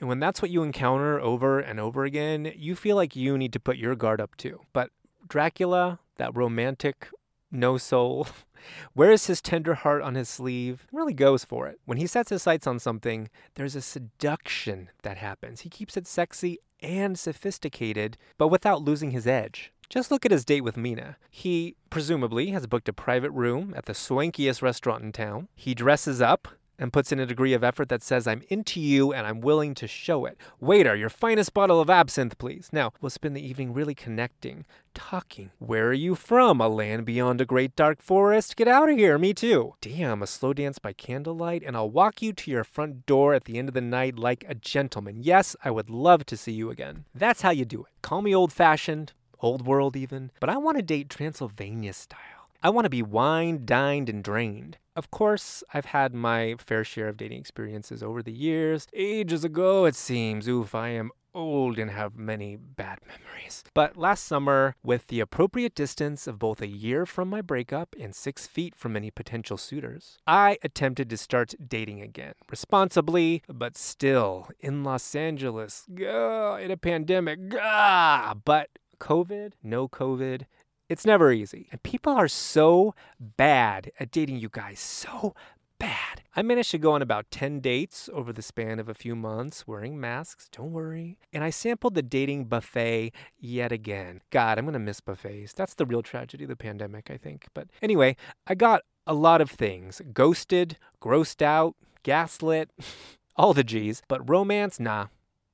And when that's what you encounter over and over again, you feel like you need to put your guard up too. But Dracula, that romantic no soul, wears his tender heart on his sleeve, really goes for it. When he sets his sights on something, there's a seduction that happens. He keeps it sexy and sophisticated, but without losing his edge. Just look at his date with Mina. He presumably has booked a private room at the swankiest restaurant in town. He dresses up and puts in a degree of effort that says, I'm into you and I'm willing to show it. Waiter, your finest bottle of absinthe, please. Now, we'll spend the evening really connecting, talking. Where are you from? A land beyond a great dark forest? Get out of here, me too. Damn, a slow dance by candlelight, and I'll walk you to your front door at the end of the night like a gentleman. Yes, I would love to see you again. That's how you do it. Call me old fashioned, old world even, but I want to date Transylvania style. I want to be wined, dined, and drained. Of course, I've had my fair share of dating experiences over the years. Ages ago, it seems. Oof, I am old and have many bad memories. But last summer, with the appropriate distance of both a year from my breakup and six feet from any potential suitors, I attempted to start dating again. Responsibly, but still in Los Angeles, gah, in a pandemic, gah, but COVID, no COVID, it's never easy. And people are so bad at dating you guys. So bad. I managed to go on about 10 dates over the span of a few months wearing masks, don't worry. And I sampled the dating buffet yet again. God, I'm to miss buffets. That's the real tragedy of the pandemic, I think. But anyway, I got a lot of things ghosted, grossed out, gaslit, all the G's. But romance, nah,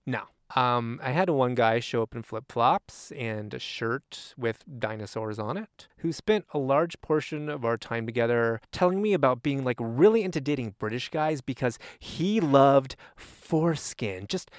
no. Um, I had one guy show up in flip flops and a shirt with dinosaurs on it, who spent a large portion of our time together telling me about being like really into dating British guys because he loved foreskin. Just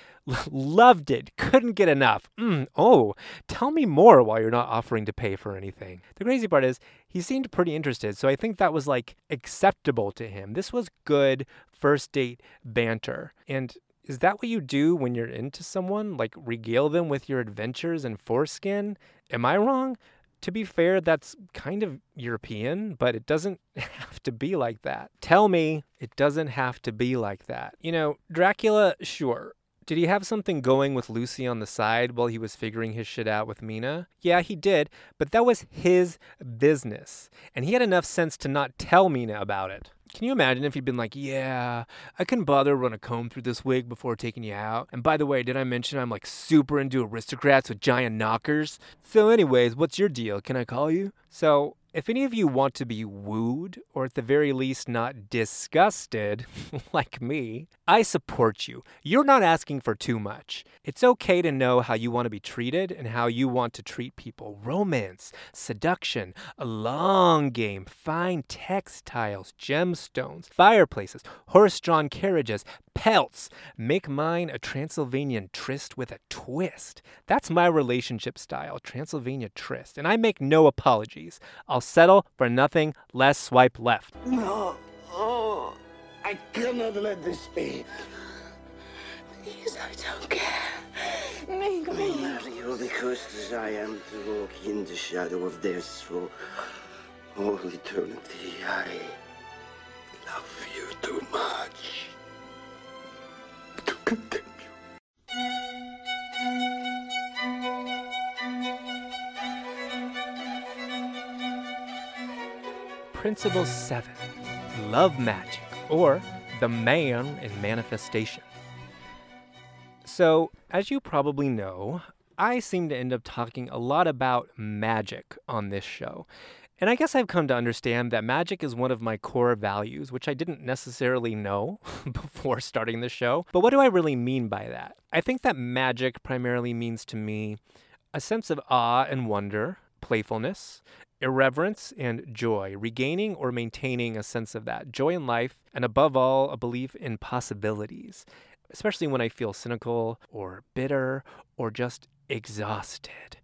loved it. Couldn't get enough. Mm, oh, tell me more while you're not offering to pay for anything. The crazy part is, he seemed pretty interested, so I think that was like acceptable to him. This was good first date banter. And is that what you do when you're into someone? Like regale them with your adventures and foreskin? Am I wrong? To be fair, that's kind of European, but it doesn't have to be like that. Tell me it doesn't have to be like that. You know, Dracula, sure. Did he have something going with Lucy on the side while he was figuring his shit out with Mina? Yeah, he did, but that was his business. And he had enough sense to not tell Mina about it. Can you imagine if he'd been like, yeah, I couldn't bother run a comb through this wig before taking you out? And by the way, did I mention I'm like super into aristocrats with giant knockers? So, anyways, what's your deal? Can I call you? So, if any of you want to be wooed, or at the very least not disgusted, like me, I support you. You're not asking for too much. It's okay to know how you want to be treated and how you want to treat people. Romance, seduction, a long game, fine textiles, gemstones, fireplaces, horse drawn carriages, pelts. Make mine a Transylvanian tryst with a twist. That's my relationship style, Transylvania tryst. And I make no apologies. I'll settle for nothing less swipe left. No. Oh, I cannot let this be. Please, I don't care. Make me. Marry you because as I am to walk in the shadow of death for all eternity. I love you too much to continue. Principle 7 Love Magic, or the man in manifestation. So, as you probably know, I seem to end up talking a lot about magic on this show. And I guess I've come to understand that magic is one of my core values, which I didn't necessarily know before starting the show. But what do I really mean by that? I think that magic primarily means to me a sense of awe and wonder, playfulness, irreverence, and joy, regaining or maintaining a sense of that joy in life, and above all, a belief in possibilities, especially when I feel cynical or bitter or just exhausted.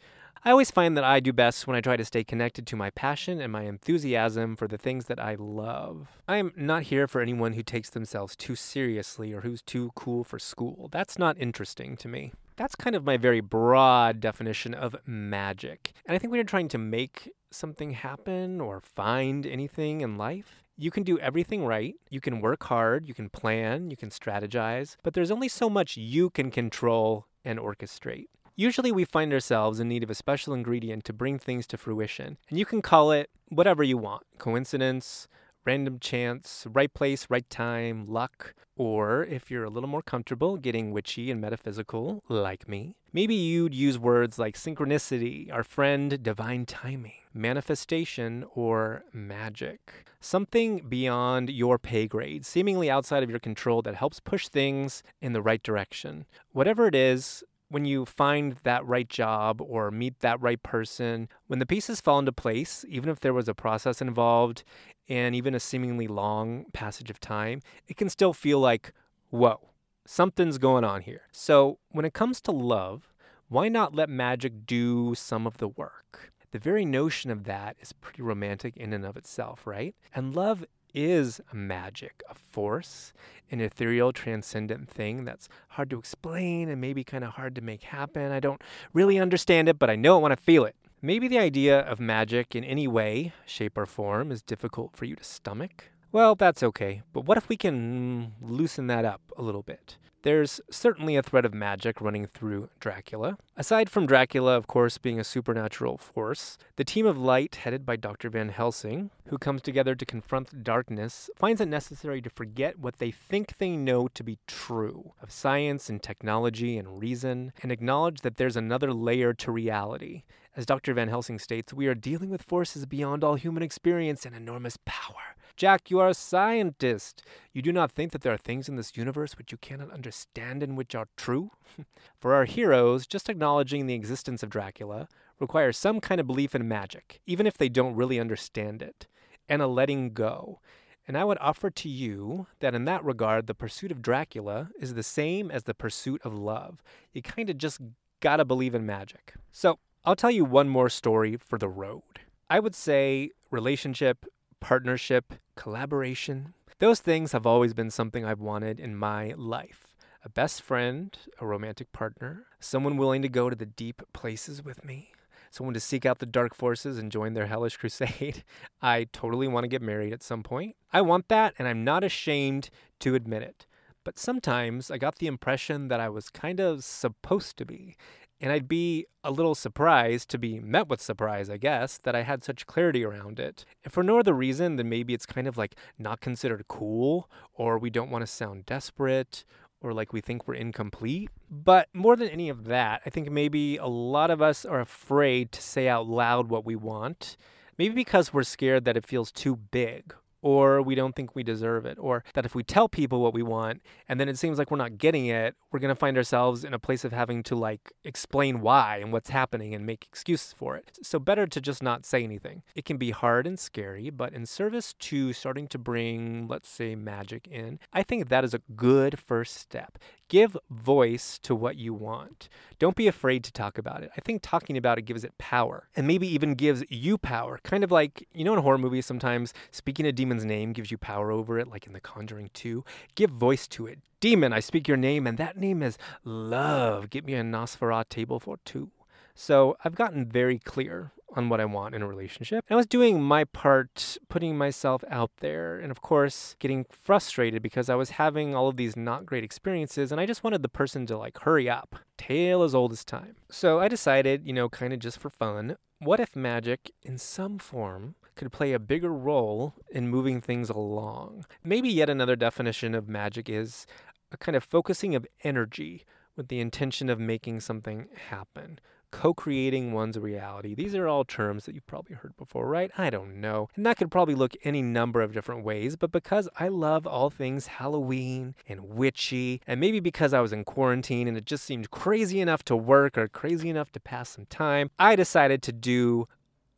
I always find that I do best when I try to stay connected to my passion and my enthusiasm for the things that I love. I am not here for anyone who takes themselves too seriously or who's too cool for school. That's not interesting to me. That's kind of my very broad definition of magic. And I think when you're trying to make something happen or find anything in life, you can do everything right. You can work hard, you can plan, you can strategize, but there's only so much you can control and orchestrate. Usually, we find ourselves in need of a special ingredient to bring things to fruition, and you can call it whatever you want coincidence, random chance, right place, right time, luck, or if you're a little more comfortable getting witchy and metaphysical, like me, maybe you'd use words like synchronicity, our friend, divine timing, manifestation, or magic. Something beyond your pay grade, seemingly outside of your control that helps push things in the right direction. Whatever it is, when you find that right job or meet that right person, when the pieces fall into place, even if there was a process involved and even a seemingly long passage of time, it can still feel like, whoa, something's going on here. So when it comes to love, why not let magic do some of the work? The very notion of that is pretty romantic in and of itself, right? And love is magic, a force, an ethereal, transcendent thing that's hard to explain and maybe kind of hard to make happen. I don't really understand it, but I know I want to feel it. Maybe the idea of magic in any way, shape, or form is difficult for you to stomach. Well, that's okay, but what if we can mm, loosen that up a little bit? There's certainly a thread of magic running through Dracula. Aside from Dracula, of course, being a supernatural force, the team of light, headed by Dr. Van Helsing, who comes together to confront darkness, finds it necessary to forget what they think they know to be true of science and technology and reason, and acknowledge that there's another layer to reality. As Dr. Van Helsing states, we are dealing with forces beyond all human experience and enormous power. Jack, you are a scientist. You do not think that there are things in this universe which you cannot understand and which are true? For our heroes, just acknowledging the existence of Dracula requires some kind of belief in magic, even if they don't really understand it, and a letting go. And I would offer to you that in that regard, the pursuit of Dracula is the same as the pursuit of love. You kind of just gotta believe in magic. So, I'll tell you one more story for the road. I would say relationship, partnership, collaboration. Those things have always been something I've wanted in my life. A best friend, a romantic partner, someone willing to go to the deep places with me, someone to seek out the dark forces and join their hellish crusade. I totally want to get married at some point. I want that, and I'm not ashamed to admit it. But sometimes I got the impression that I was kind of supposed to be. And I'd be a little surprised to be met with surprise, I guess, that I had such clarity around it. And for no other reason than maybe it's kind of like not considered cool, or we don't want to sound desperate, or like we think we're incomplete. But more than any of that, I think maybe a lot of us are afraid to say out loud what we want. Maybe because we're scared that it feels too big, or we don't think we deserve it, or that if we tell people what we want and then it seems like we're not getting it, we're going to find ourselves in a place of having to like explain why and what's happening and make excuses for it. So, better to just not say anything. It can be hard and scary, but in service to starting to bring, let's say, magic in, I think that is a good first step. Give voice to what you want. Don't be afraid to talk about it. I think talking about it gives it power and maybe even gives you power. Kind of like, you know, in horror movies, sometimes speaking a demon's name gives you power over it, like in The Conjuring 2. Give voice to it. Demon, I speak your name, and that name is love. Get me a Nosferatu table for two. So I've gotten very clear on what I want in a relationship. I was doing my part, putting myself out there, and of course, getting frustrated because I was having all of these not great experiences, and I just wanted the person to like hurry up. Tale as old as time. So I decided, you know, kind of just for fun, what if magic in some form could play a bigger role in moving things along? Maybe yet another definition of magic is a kind of focusing of energy with the intention of making something happen co creating one's reality. These are all terms that you've probably heard before, right? I don't know. And that could probably look any number of different ways, but because I love all things Halloween and witchy, and maybe because I was in quarantine and it just seemed crazy enough to work or crazy enough to pass some time, I decided to do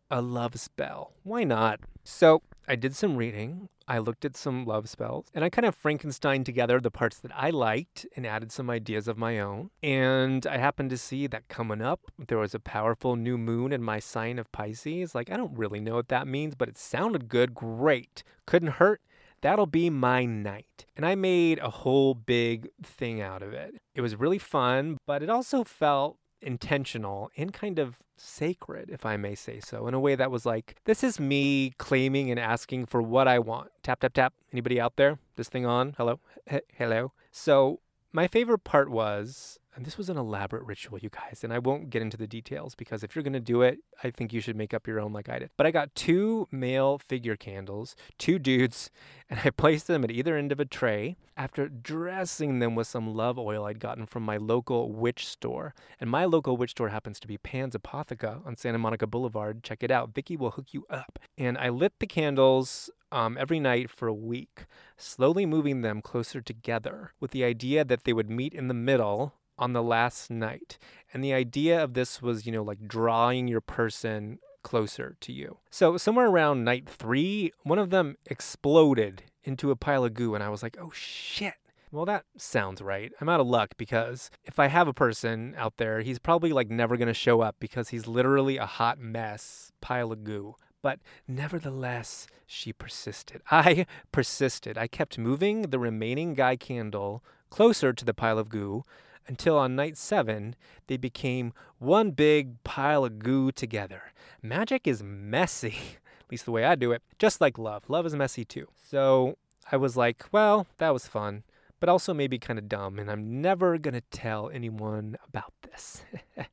a love spell. Why not? So I did some reading. I looked at some love spells and I kind of Frankenstein together the parts that I liked and added some ideas of my own. And I happened to see that coming up, there was a powerful new moon in my sign of Pisces. Like, I don't really know what that means, but it sounded good. Great. Couldn't hurt. That'll be my night. And I made a whole big thing out of it. It was really fun, but it also felt intentional and kind of sacred, if I may say so, in a way that was like, this is me claiming and asking for what I want. Tap, tap, tap. Anybody out there? This thing on? Hello? H- hello? So, my favorite part was and this was an elaborate ritual, you guys, and I won't get into the details because if you're going to do it, I think you should make up your own like I did. But I got two male figure candles, two dudes, and I placed them at either end of a tray after dressing them with some love oil I'd gotten from my local witch store. And my local witch store happens to be Pan's Apotheca on Santa Monica Boulevard. Check it out. Vicky will hook you up. And I lit the candles um, every night for a week, slowly moving them closer together with the idea that they would meet in the middle on the last night. And the idea of this was, you know, like drawing your person closer to you. So, somewhere around night three, one of them exploded into a pile of goo, and I was like, oh shit. Well, that sounds right. I'm out of luck because if I have a person out there, he's probably like never going to show up because he's literally a hot mess, pile of goo. But nevertheless, she persisted. I persisted. I kept moving the remaining guy candle closer to the pile of goo until on night seven, they became one big pile of goo together. Magic is messy, at least the way I do it, just like love. Love is messy too. So I was like, well, that was fun, but also maybe kind of dumb, and I'm never gonna tell anyone about this.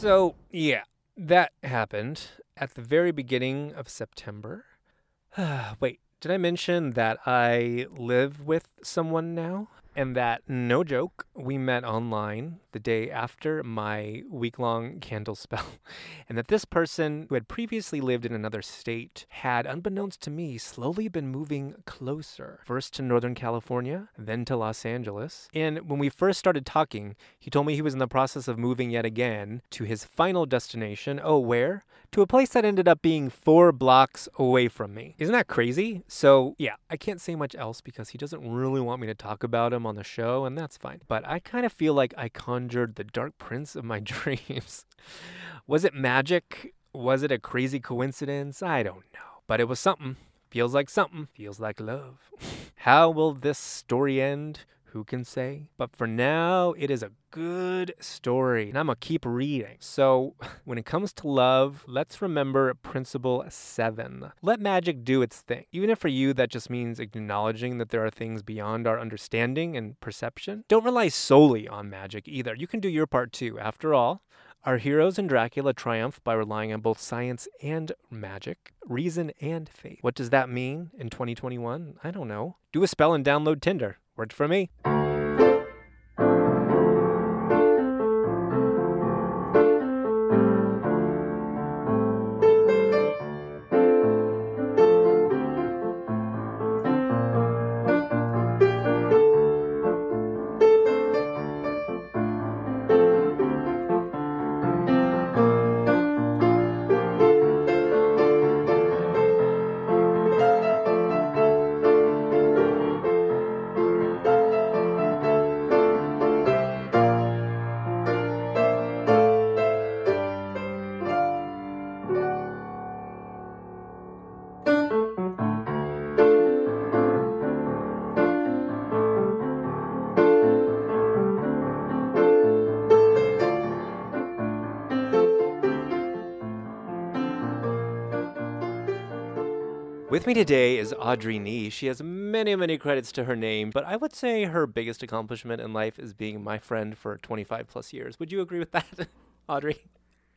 So, yeah, that happened at the very beginning of September. Wait, did I mention that I live with someone now? And that, no joke, we met online the day after my week long candle spell. And that this person, who had previously lived in another state, had, unbeknownst to me, slowly been moving closer. First to Northern California, then to Los Angeles. And when we first started talking, he told me he was in the process of moving yet again to his final destination. Oh, where? To a place that ended up being four blocks away from me. Isn't that crazy? So, yeah, I can't say much else because he doesn't really want me to talk about him on the show, and that's fine. But I kind of feel like I conjured the dark prince of my dreams. was it magic? Was it a crazy coincidence? I don't know. But it was something. Feels like something. Feels like love. How will this story end? Who can say? But for now, it is a good story, and I'm gonna keep reading. So, when it comes to love, let's remember principle seven let magic do its thing. Even if for you that just means acknowledging that there are things beyond our understanding and perception, don't rely solely on magic either. You can do your part too. After all, Our heroes in Dracula triumph by relying on both science and magic, reason and faith. What does that mean in 2021? I don't know. Do a spell and download Tinder. Worked for me. Today is Audrey Nee. She has many, many credits to her name, but I would say her biggest accomplishment in life is being my friend for 25 plus years. Would you agree with that, Audrey?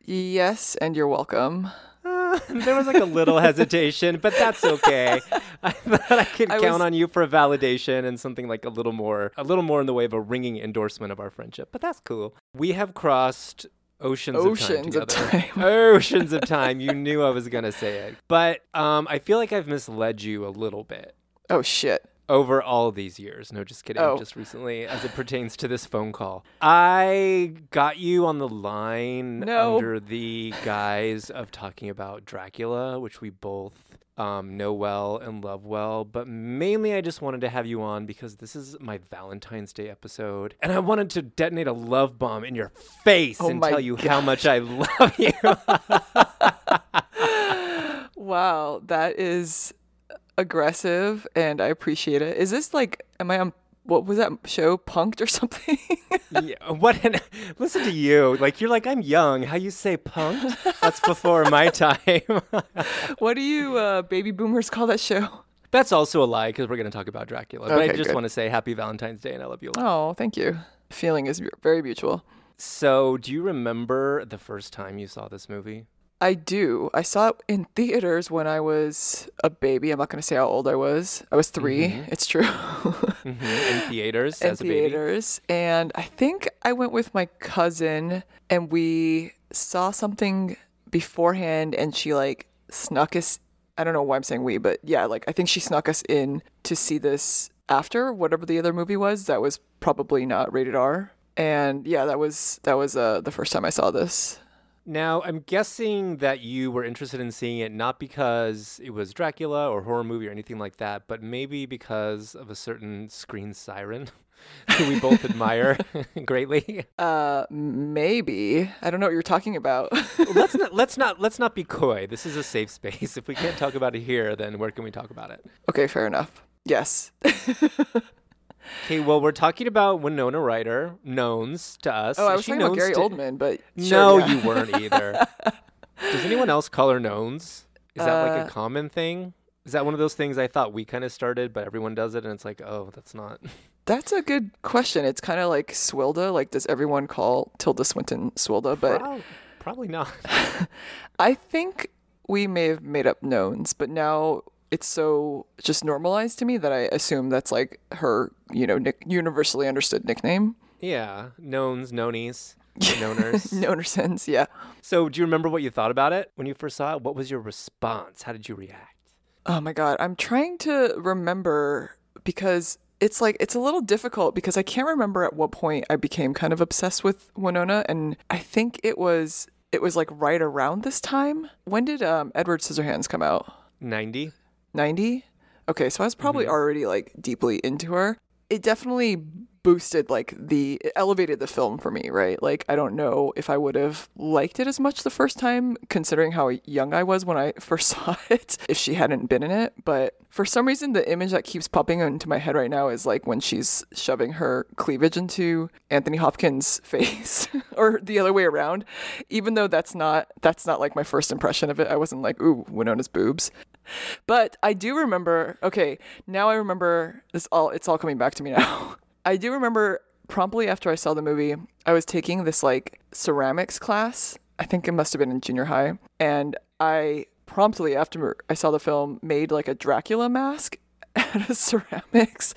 Yes, and you're welcome. Uh, there was like a little hesitation, but that's okay. I thought I could I count was- on you for validation and something like a little more, a little more in the way of a ringing endorsement of our friendship. But that's cool. We have crossed oceans, Oceans of of time together. time. oceans of time. You knew I was gonna say it, but um, I feel like I've misled you a little bit Oh shit. over all these years. No, just kidding. Oh. Just recently, as it pertains to this phone call, I got you on the line No. under the guise of talking about Dracula, which we both um, know well and love well. But mainly, I just wanted to have you on because this is my Valentine's Day episode, and I wanted to detonate a love bomb in your face Oh and tell you how much I love you. Wow, that is aggressive and I appreciate it. Is this like am I on what was that show Punked or something? yeah, what? An, listen to you. Like you're like I'm young. How you say punked? That's before my time. what do you uh, baby boomers call that show? That's also a lie because we're going to talk about Dracula. okay, But I just want to say Happy Valentine's Day and I love you a lot. Oh, thank you. Feeling is very mutual. So, do you remember the first time you saw this movie? I do. I saw it in theaters when I was a baby. I'm not going to say how old I was. I was 3 It's true. hmm In theaters in as a baby. theaters. And I think I went with my cousin and we saw something beforehand and she like snuck us I don't know why I'm saying we, but yeah, like I think she snuck us in to see this after whatever the other movie was that was probably not rated R. And yeah, that was that was uh, the first time I saw this. Now, I'm guessing that you were interested in seeing it not because it was Dracula or horror movie or anything like that, but maybe because of a certain screen siren who we both admire greatly. Uh maybe. I don't know what you're talking about. let's not let's not let's not be coy. This is a safe space. If we can't talk about it here, then where can we talk about it? okay, fair enough. Yes. Okay, well, we're talking about Winona Ryder, knowns to us. Oh, I was she talking about Gary to- Oldman, but No, yeah. you weren't either. Does anyone else call her knowns? Is that like Uh, a common thing? Is that one of those things I thought we kind of started, but everyone does it, and it's like, oh, that's not. That's a good question. It's kind of like Swilda. Like, does everyone call Tilda Swinton Swilda? But Prob- probably not. I think we may have made up knowns, but now it's so just normalized to me that I assume that's like her, you know, nick- universally understood nickname. yeah, knowns, knownies, knowners. Knonersons, yeah. So, do you remember what you thought about it when you first saw it? What was your response? How did you react? Oh my god, I'm trying to remember because it's like it's a little difficult because I can't remember at what point I became kind of obsessed with Winona and I think it was it was like right around this time. When did um Edward Scissorhands come out? 90? 90? Okay, so I was probably mm-hmm. already like deeply into her. It definitely boosted like the elevated the film for me, right? Like I don't know if I would have liked it as much the first time considering how young I was when I first saw it if she hadn't been in it, but for some reason the image that keeps popping into my head right now is like when she's shoving her cleavage into Anthony Hopkins' face or the other way around. Even though that's not that's not like my first impression of it. I wasn't like, "Ooh, Winona's boobs." But I do remember, okay, now I remember this all it's all coming back to me now. I do remember promptly after I saw the movie, I was taking this like ceramics class. I think it must have been in junior high. And I promptly after I saw the film made like a Dracula mask out of ceramics,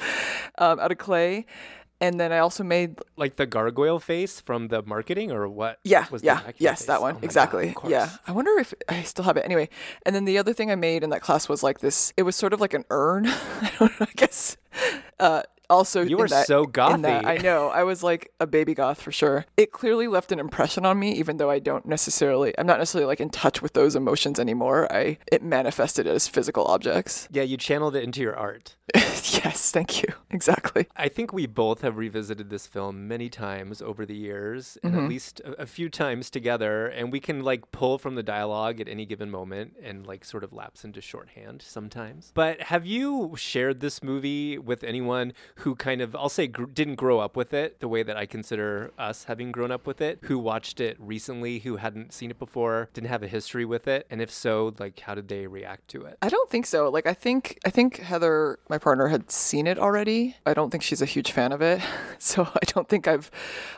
um, out of clay. And then I also made Like the gargoyle face from the marketing, or what? yeah, was yeah, yes, face? that one. God, exactly. of yeah. I wonder if I still have it. Anyway, and then the other thing I made in that class was like this. It was sort of like an urn. I don't know. I guess. Uh, also, You were that- so in that- gothy. I know. I was like a baby goth for sure. It clearly left an impression on me, even though I don't necessarily. I'm not necessarily like in touch with those emotions anymore. I it manifested as physical objects. Yeah, you channeled it into your art. yes, thank you. Exactly. I think we both have revisited this film many times over the years, and Mm-hmm. at least a, a few times together, and we can like pull from the dialogue at any given moment and like sort of lapse into shorthand sometimes. But have you shared this movie with anyone who kind of, I'll say, gr- didn't grow up with it the way that I consider us having grown up with it, who watched it recently, who hadn't seen it before, didn't have a history with it, and if so, like how did they react to it? I don't think so. Like I think I think Heather, my partner, had seen it already. I don't think she's a huge fan of it. So I don't think I've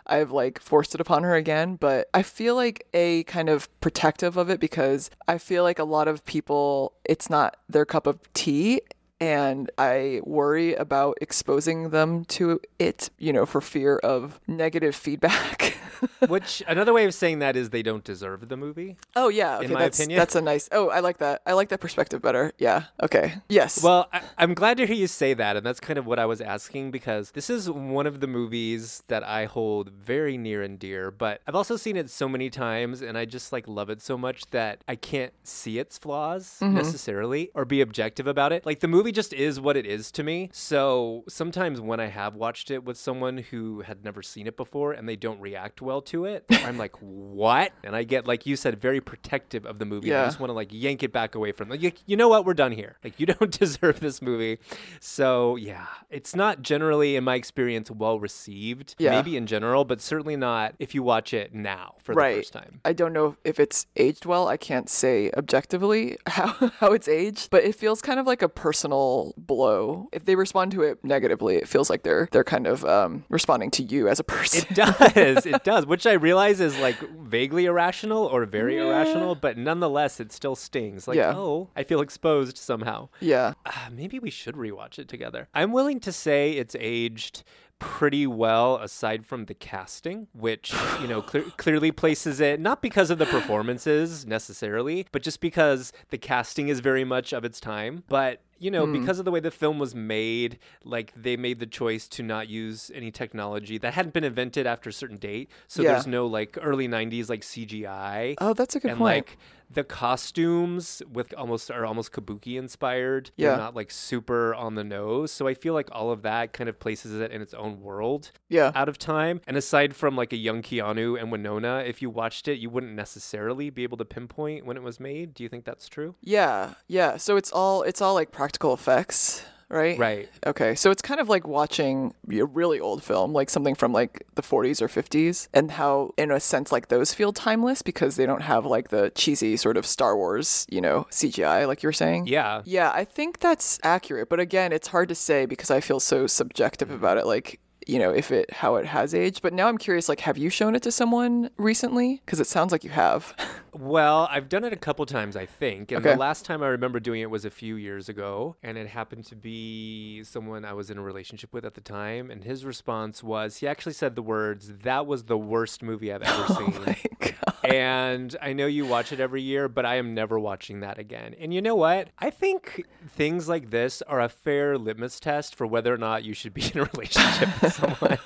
I've like forced it upon her again, but I feel like a kind of protective of it because I feel like a lot of people it's not their cup of tea and I worry about exposing them to it, you know, for fear of negative feedback. Which another way of saying that is they don't deserve the movie. oh yeah, okay, my that's opinion. that's a nice. Oh, I like that. I like that perspective better. Yeah. Okay. Yes. Well, I, I'm glad to hear you say that, and that's kind of what I was asking because this is one of the movies that I hold very near and dear. But I've also seen it so many times, and I just like love it so much that I can't see its flaws mm-hmm. necessarily or be objective about it. Like the movie just is what it is to me. So sometimes when I have watched it with someone who had never seen it before and they don't react well to it, I'm like, what? And I get, like you said, very protective of the movie. I just want to like yank it back away from like you, you know what we're done here like you don't deserve this movie so yeah it's not generally in my experience well received Yeah. maybe in general but certainly not if you watch it now for right. the first time I don't know if it's aged well. I can't say objectively how, how it's aged, but it feels kind of like a personal blow. If they respond to it negatively, it feels like they're they're kind of um, responding to you as a person. it does it does which i realize is like vaguely irrational or very irrational but nonetheless it still stings like Yeah. oh i feel exposed somehow yeah. Ah, maybe we should rewatch it together. I'm willing to say it's aged pretty well aside from the casting which you know cle- clearly places it not because of the performances necessarily but just because the casting is very much of its time but you know Hmm. because of the way the film was made like they made the choice to not use any technology that hadn't been invented after a certain date so Yeah. there's no like early 90s like cgi Oh, that's a good point. and point. like the costumes with almost are almost kabuki inspired. Yeah. They're not like super on the nose. So I feel like all of that kind of places it in its own world yeah. out of time. And aside from like a young Keanu and Winona, if you watched it, you wouldn't necessarily be able to pinpoint when it was made. Do you think that's true? Yeah. Yeah. So it's all it's all like practical effects, right? Right. Okay, so it's kind of like watching a really old film, like something from like the 40s or 50s, and how, in a sense, like those feel timeless because they don't have like the cheesy sort of Star Wars, you know, CGI, like you were saying. Yeah. Yeah, I think that's accurate, but again, it's hard to say because I feel so subjective about it. Like, you know, if it how it has aged. But now I'm curious, like, have you shown it to someone recently? Because it sounds like you have. Well, I've done it a couple times, I think. And Okay. the last time I remember doing it was a few years ago. And it happened to be someone I was in a relationship with at the time. And his response was he actually said the words, That was the worst movie I've ever oh seen. Oh My God. And I know you watch it every year, but I am never watching that again. And you know what? I think things like this are a fair litmus test for whether or not you should be in a relationship with someone.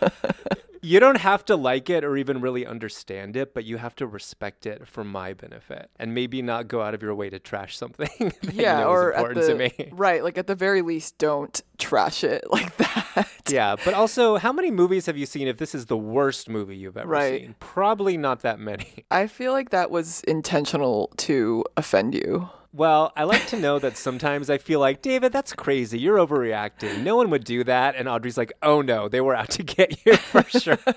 You don't have to like it or even really understand it, but you have to respect it for my benefit and maybe not go out of your way to trash something that yeah, you know or is at important the to me. right, like at the very least, don't trash it like that. Yeah, but also, how many movies have you seen if this is the worst movie you've ever Right. seen? Probably not that many. I feel like that was intentional to offend you. Well, I like to know that sometimes I feel like, David, that's crazy. You're overreacting. No one would do that. And Audrey's like, oh no, they were out to get you for sure.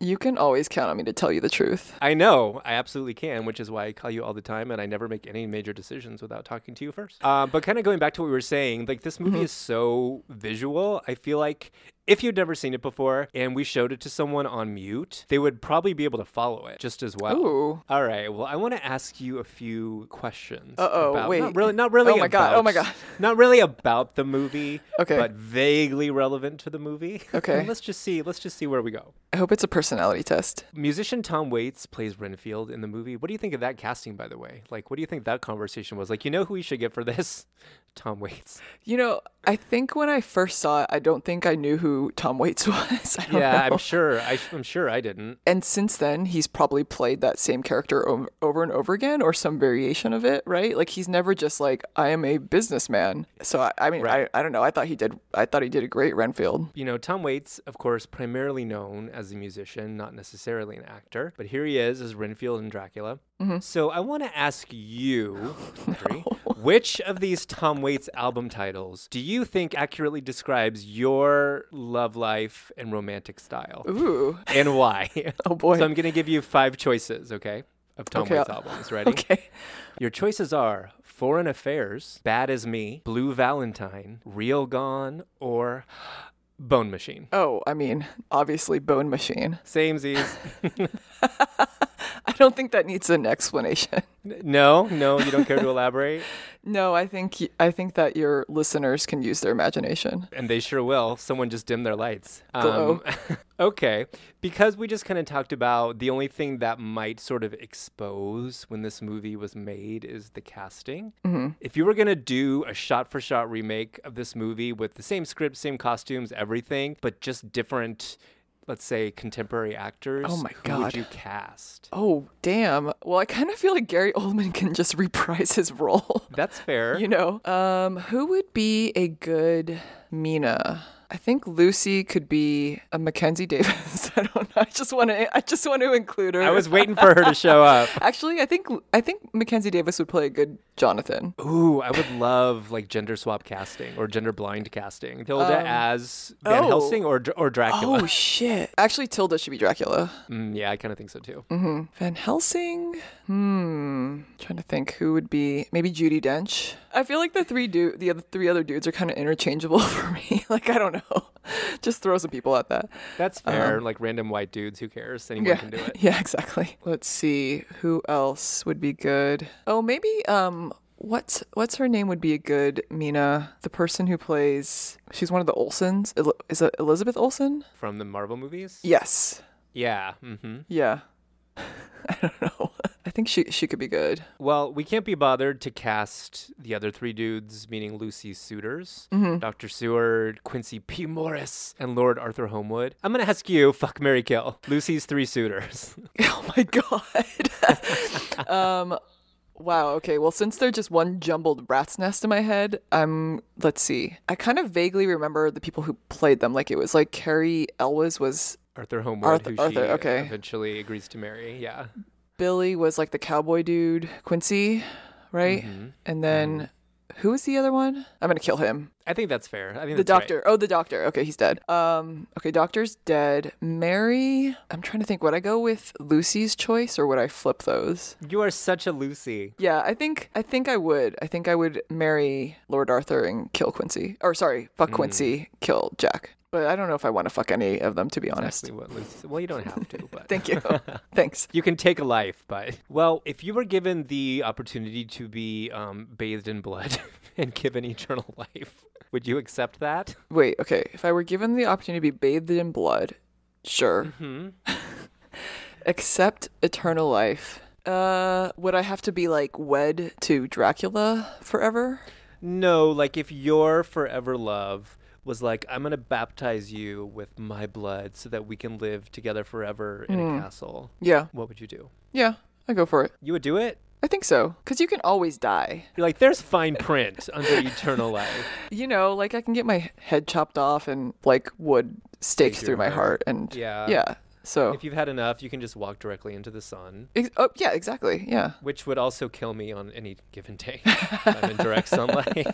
You can always count on me to tell you the truth. I know, I absolutely can, which is why I call you all the time and I never make any major decisions without talking to you first. Um, but kind of going back to what we were saying, like this movie is so visual. I feel like If you'd never seen it before and we showed it to someone on mute, they would probably be able to follow it just as well. Ooh. All right. Well, I want to ask you a few questions. Uh-oh, wait. Not really. Not really. Oh my God, oh my about- God. Not really about the movie. Okay. But vaguely relevant to the movie. Okay. And let's just see. Let's just see where we go. I hope it's a personality test. Musician Tom Waits plays Renfield in the movie. What do you think of that casting, by the way? Like, what do you think that conversation was? Like, you know who we should get for this? Tom Waits. You know, I think when I first saw it, I don't think I knew who Tom Waits was. I don't Yeah, know. I'm sure. I, I'm sure I didn't. And since then, he's probably played that same character over, over and over again, or some variation of it, right? Like he's never just like, "I am a businessman." So I, I mean, Right. I, I don't know. I thought he did. I thought he did a great Renfield. You know, Tom Waits, of course, primarily known as a musician, not necessarily an actor, but here he is as Renfield in Dracula. Mm-hmm. So I want to ask you, Audrey, which of these Tom Waits album titles do you think accurately describes your love life and romantic style? Ooh. And why? Oh, boy. So I'm going to give you five choices, okay, of Tom Okay, Waits I'll- albums. Ready? Okay. Your choices are Foreign Affairs, Bad as Me, Blue Valentine, Real Gone, or Bone Machine. Oh, I mean, obviously, Bone Machine. Samesies. I don't think that needs an explanation. no, no, you don't care to elaborate? No, I think I think that your listeners can use their imagination. And they sure will. Someone just dimmed their lights. Um, okay. Because we just kind of talked about the only thing that might sort of expose when this movie was made is the casting. If you were going to do a shot for shot remake of this movie with the same script, same costumes, everything, but just different, let's say, contemporary actors, Oh my who would God. you cast? Oh, damn. Well, I kind of feel like Gary Oldman can just reprise his role. That's fair. you know, um, who would be a good Mina? I think Lucy could be a Mackenzie Davis. I don't know. I just want to. I just want to include her. I was waiting for her to show up. Actually, I think I think Mackenzie Davis would play a good Jonathan. Ooh, I would love like gender swap casting or gender blind casting. Tilda as Van oh. Helsing or or Dracula. Oh shit! Actually, Tilda should be Dracula. Mm, yeah, I kind of think so too. Van Helsing. Hmm. Trying to think who would be maybe Judi Dench. I feel like the three du- the other three other dudes are kind of interchangeable for me. like I don't know. Just throw some people at that. That's fair. like random white dudes, who cares? Anyone Yeah. can do it. Yeah, exactly. Let's see who else would be good. Oh, maybe um what's what's her name would be a good Mina, the person who plays she's one of the Olsens. Is it Elizabeth Olsen? From the Marvel movies? Yes. Yeah. Mm-hmm. Yeah. I don't know. I think she she could be good. Well, we can't be bothered to cast the other three dudes, meaning Lucy's suitors, Mm-hmm. Dr. Seward, Quincey P. Morris, and Lord Arthur Holmwood. I'm gonna ask you, fuck Mary Kill, Lucy's three suitors. Oh my god. um wow, okay. Well, since they're just one jumbled rat's nest in my head, I'm let's see. I kind of vaguely remember the people who played them. Like it was like Cary Elwes was Arthur Holmwood, Arthur- who Arthur, she okay. eventually agrees to marry. Yeah. Billy was like the cowboy dude, Quincey, right? Mm-hmm. And then who was the other one? I'm gonna kill him. I think that's fair. I think The that's right. doctor. Oh, the doctor. Okay, he's dead. Um, okay, doctor's dead. Mary. I'm trying to think. Would I go with Lucy's choice or would I flip those? You are such a Lucy. Yeah, I think I think I would. I think I would marry Lord Arthur and kill Quincey. Or sorry, fuck Mm. Quincey, kill Jack. But I don't know if I want to fuck any of them to be honest. Exactly what Well, you don't have to, but Thank you. Thanks. You can take a life, but well, if you were given the opportunity to be um, bathed in blood and given eternal life, would you accept that? Wait, okay. If I were given the opportunity to be bathed in blood, sure. Hmm. Accept eternal life. Uh, would I have to be like wed to Dracula forever? No, like if your forever love was like, I'm gonna baptize you with my blood so that we can live together forever in Hmm. a castle. Yeah, What would you do? yeah, I go for it. You would do it? I think so, cause you can always die. You're like, there's fine print under eternal life. You know, like I can get my head chopped off and like wood staked through my heart, heart. and Yeah. yeah. So, If you've had enough, you can just walk directly into the sun. ex- oh yeah, exactly, yeah. which would also kill me on any given day. I'm in direct sunlight.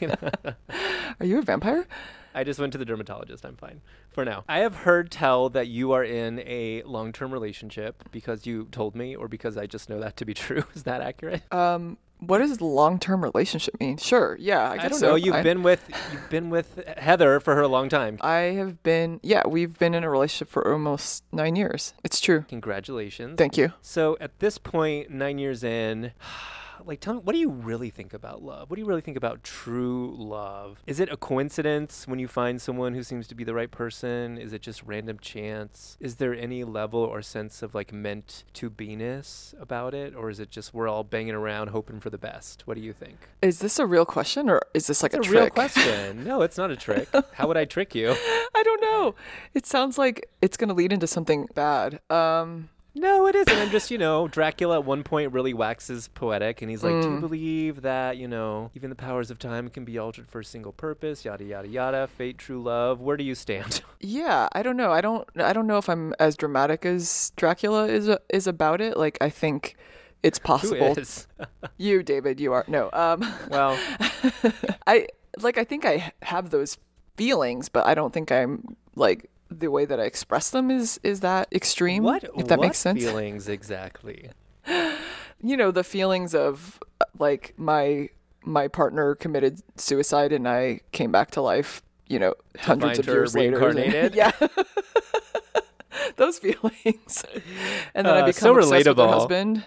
Are you a vampire? I just went to the dermatologist. I'm fine for now. I have heard tell that you are in a long term relationship because you told me, or because I just know that to be true. Is that accurate? Um, what does long-term relationship mean? Sure, yeah, I I, don't so. know. You've I- been with you've been with Heather for her a long time. I have been, yeah, we've been in a relationship for almost nine years. It's true. Congratulations. Thank you. So at this point, nine years in, like, tell me, what do you really think about love? What do you really think about true love? Is it a coincidence when you find someone who seems to be the right person? Is it just random chance? Is there any level or sense of like meant to be-ness about it? Or is it just we're all banging around hoping for the best? What do you think? Is this a real question or is this like It's a, a, real question. no, it's not a trick. How would I trick you? I don't know. It sounds like it's gonna lead into something bad. Um, No, it isn't. I'm just, you know, Dracula at one point really waxes poetic and he's like, Do you Mm. believe that, you know, even the powers of time can be altered for a single purpose? Yada, yada, yada. Fate, true love. Where do you stand? yeah, I don't know. I don't. I don't know if I'm as dramatic as Dracula is is about it. Like I think it's possible. is? You, David, you are no. Um, well, I like. I think I have those feelings, but I don't think I'm like the way that I express them is is that extreme. what, if that what makes sense. feelings exactly? you know the feelings of like my my partner committed suicide and I came back to life. You know, hundreds find of years later. yeah. Those feelings, and then I Uh, become so obsessed with her husband.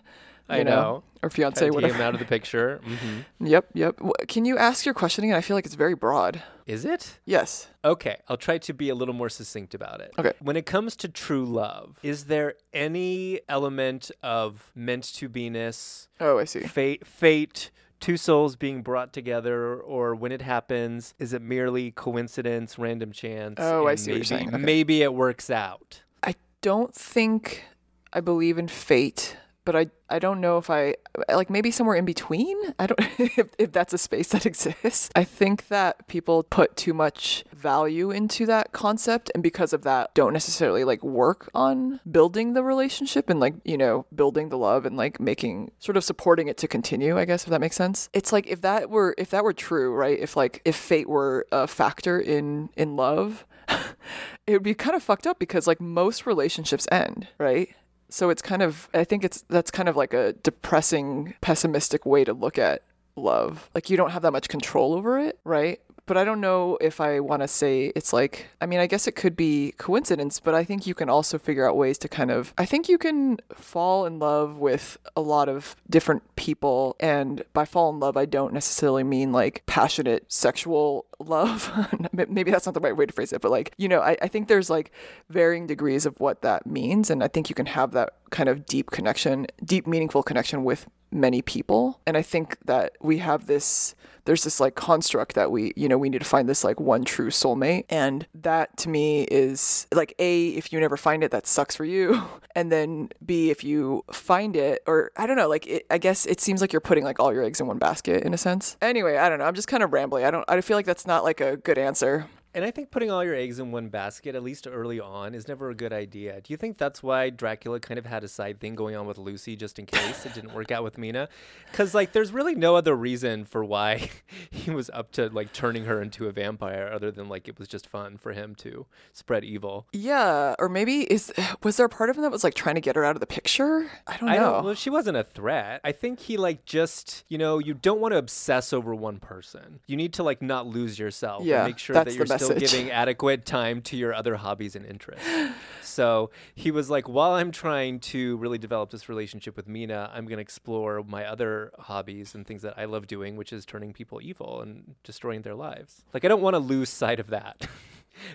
I you know. or fiance, whatever. came out of the picture. hmm Yep, yep. Can you ask your question again? I feel like it's very broad. Is it? Yes. Okay, I'll try to be a little more succinct about it. Okay. When it comes to true love, is there any element of meant to be-ness, Oh, I see. fate, fate, two souls being brought together, or when it happens, is it merely coincidence, random chance? Oh, I see what maybe, you're saying. Okay. Maybe it works out. I don't think I believe in fate, but I I don't know if I like maybe somewhere in between. I don't if, if that's a space that exists. I think that people put too much value into that concept and because of that don't necessarily like work on building the relationship and like, you know, building the love and like making sort of supporting it to continue, I guess if that makes sense. It's like if that were if that were true, right? If like if fate were a factor in in love, it would be kind of fucked up because like most relationships end, right? So it's kind of I think it's that's kind of like a depressing, pessimistic way to look at love. Like you don't have that much control over it, right? But I don't know if I want to say it's like I mean, I guess it could be coincidence, but I think you can also figure out ways to kind of I think you can fall in love with a lot of different people and by fall in love I don't necessarily mean like passionate sexual love. Maybe that's not the right way to phrase it, but like, you know, I, I think there's like varying degrees of what that means. And I think you can have that kind of deep connection, deep, meaningful connection with many people. And I think that we have this, there's this like construct that we, you know, we need to find this like one true soulmate. And that to me is like, A, if you never find it, that sucks for you. And then B, if you find it, or I don't know, like, it, I guess it seems like you're putting like all your eggs in one basket in a sense. Anyway, I don't know. I'm just kind of rambling. I don't, I feel like that's not like a good answer. And I think putting all your eggs in one basket, at least early on, is never a good idea. Do you think that's why Dracula kind of had a side thing going on with Lucy just in case it didn't work out with Mina? Because, like, there's really no other reason for why he was up to, like, turning her into a vampire other than, like, it was just fun for him to spread evil. Yeah, or maybe is was there a part of him that was like trying to get her out of the picture? I don't know. I don't, well, she wasn't a threat. I think he, like, just, you know, you don't want to obsess over one person. You need to, like, not lose yourself. and Yeah, make sure that you're still giving adequate time to your other hobbies and interests. So he was like, while I'm trying to really develop this relationship with Mina, I'm going to explore my other hobbies and things that I love doing, which is turning people evil and destroying their lives. Like, I don't want to lose sight of that.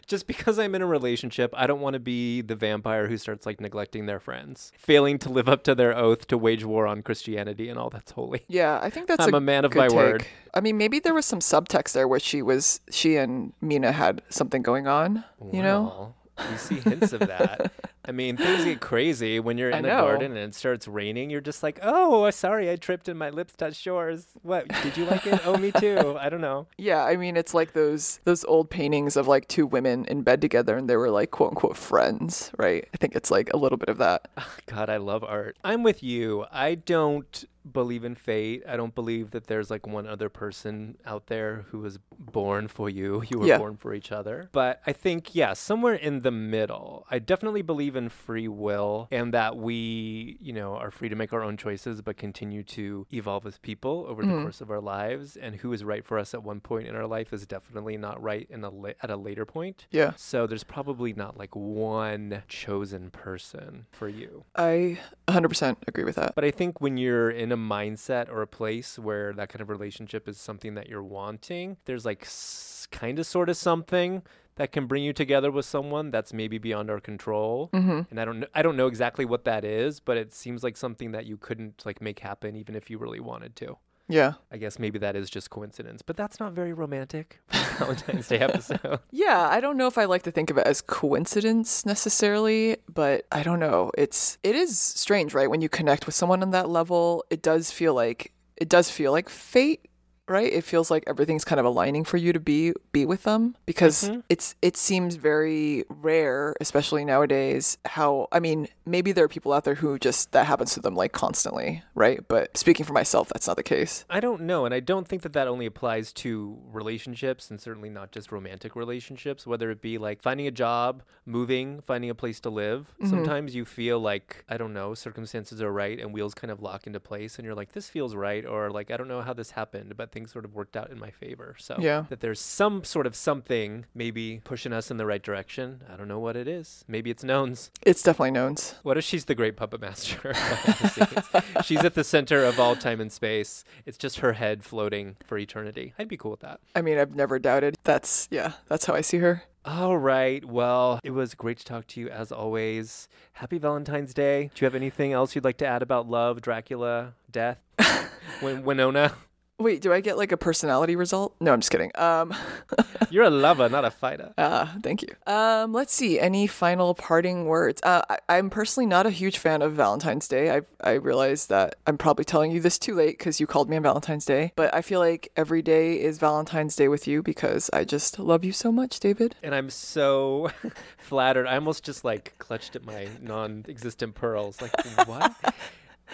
Just because I'm in a relationship, I don't want to be the vampire who starts like neglecting their friends, failing to live up to their oath to wage war on Christianity and all that's holy. Yeah, I think that's. I'm a a man of my take. word. I mean, maybe there was some subtext there where she was, she and Mina had something going on. You know? Well, you see hints of that. I mean, things get crazy when you're in a garden and it starts raining. You're just like, oh, sorry, I tripped and my lips touched yours. What? Did you like it? oh, me too. I don't know. Yeah, I mean, it's like those those old paintings of like two women in bed together, and they were like quote unquote friends, right? I think it's like a little bit of that. Oh, God, I love art. I'm with you. I don't believe in fate. I don't believe that there's like one other person out there who was born for you. You were Yeah. born for each other. But I think, yeah, somewhere in the middle. I definitely believe in free will and that we, you know, are free to make our own choices but continue to evolve as people over the mm-hmm. course of our lives and who is right for us at one point in our life is definitely not right in a la- at a later point. Yeah. So there's probably not like one chosen person for you. I 100% agree with that. But I think when you're in a mindset or a place where that kind of relationship is something that you're wanting, there's like s- kind of sort of something that can bring you together with someone that's maybe beyond our control. Mm-hmm. And I don't I don't know exactly what that is, but it seems like something that you couldn't like make happen even if you really wanted to. Yeah. I guess maybe that is just coincidence, but that's not very romantic for Valentine's Day episode. Yeah, I don't know if I like to think of it as coincidence necessarily, but I don't know. It's it is strange, right? When you connect with someone on that level, it does feel like it does feel like fate, right? It feels like everything's kind of aligning for you to be be with them because Mhm. it's it seems very rare, especially nowadays, how I mean, maybe there are people out there who just that happens to them like constantly, right? But speaking for myself, that's not the case. I don't know, and I don't think that that only applies to relationships, and certainly not just romantic relationships. Whether it be like finding a job, moving, finding a place to live. Sometimes you feel like I don't know, circumstances are right, and wheels kind of lock into place, and you're like, this feels right, or like I don't know how this happened, but things sort of worked out in my favor. So Yeah. that there's some sort of something maybe pushing us in the right direction. I don't know what it is. Maybe it's knowns. It's definitely knowns. What if she's the great puppet master? she's at the center of all time and space. It's just her head floating for eternity. I'd be cool with that. I mean, I've never doubted. That's yeah, that's how I see her. All right. Well, it was great to talk to you as always. Happy Valentine's Day. Do you have anything else you'd like to add about love, Dracula, death, Win- Winona? Wait, do I get like a personality result? No, I'm just kidding. Um, You're a lover, not a fighter. ah, thank you. Um, let's see. Any final parting words? Uh, I, I'm personally not a huge fan of Valentine's Day. I I realize that I'm probably telling you this too late because you called me on Valentine's Day. But I feel like every day is Valentine's Day with you because I just love you so much, David. And I'm so flattered. I almost just like clutched at my non existent pearls. Like, what?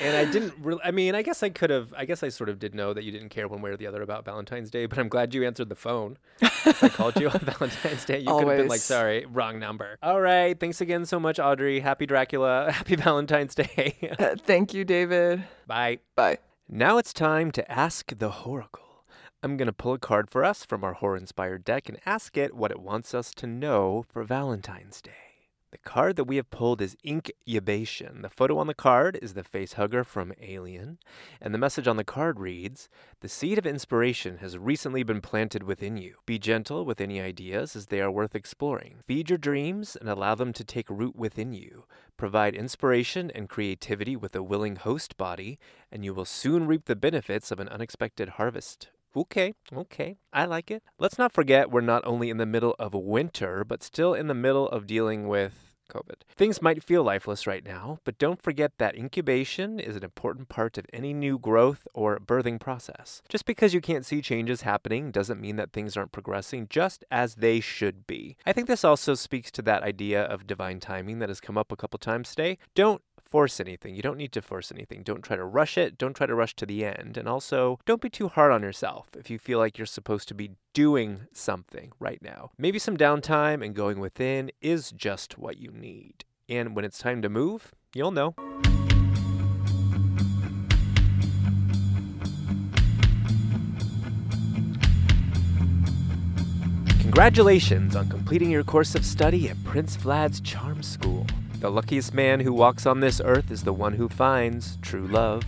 And I didn't really, I mean, I guess I could have, I guess I sort of did know that you didn't care one way or the other about Valentine's Day, but I'm glad you answered the phone. I called you on Valentine's Day. You could have been like, sorry, wrong number. All right. Thanks again so much, Audrey. Happy Dracula. Happy Valentine's Day. Uh, thank you, David. Bye. Bye. Now it's time to ask the Horacle. I'm going to pull a card for us from our horror inspired deck and ask it what it wants us to know for Valentine's Day. The card that we have pulled is Incubation. The photo on the card is the face hugger from Alien, and the message on the card reads The seed of inspiration has recently been planted within you. Be gentle with any ideas as they are worth exploring. Feed your dreams and allow them to take root within you. Provide inspiration and creativity with a willing host body, and you will soon reap the benefits of an unexpected harvest. Okay, okay, I like it. Let's not forget we're not only in the middle of winter, but still in the middle of dealing with COVID. Things might feel lifeless right now, but don't forget that incubation is an important part of any new growth or birthing process. Just because you can't see changes happening doesn't mean that things aren't progressing just as they should be. I think this also speaks to that idea of divine timing that has come up a couple times today. Don't force anything. You don't need to force anything. Don't try to rush it. Don't try to rush to the end. And also, don't be too hard on yourself if you feel like you're supposed to be doing something right now. Maybe some downtime and going within is just what you need. And when it's time to move, you'll know. Congratulations on completing your course of study at Prince Vlad's Charm School. The luckiest man who walks on this earth is the one who finds true love.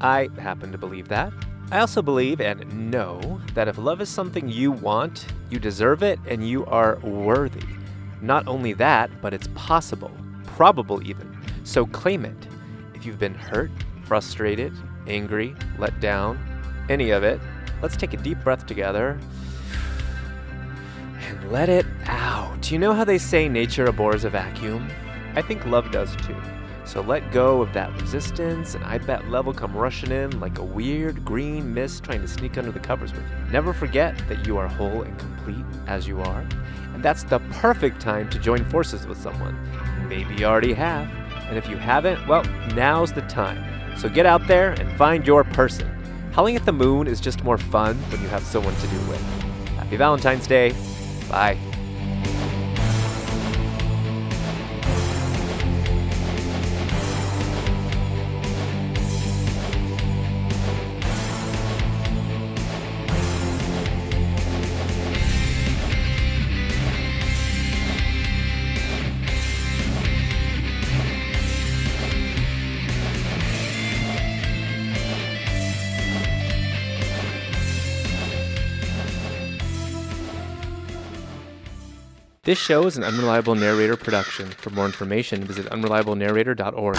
I happen to believe that. I also believe and know that if love is something you want, you deserve it and you are worthy. Not only that, but it's possible, probable even. So claim it. If you've been hurt, frustrated, angry, let down, any of it, let's take a deep breath together and let it out. You know how they say nature abhors a vacuum? I think love does too. So let go of that resistance, and I bet love will come rushing in like a weird green mist trying to sneak under the covers with you. Never forget that you are whole and complete as you are, and that's the perfect time to join forces with someone. Maybe you already have, and if you haven't, well, now's the time. So get out there and find your person. Howling at the moon is just more fun when you have someone to do it with. Happy Valentine's Day. Bye. This show is an Unreliable Narrator production. For more information, visit unreliablenarrator.org.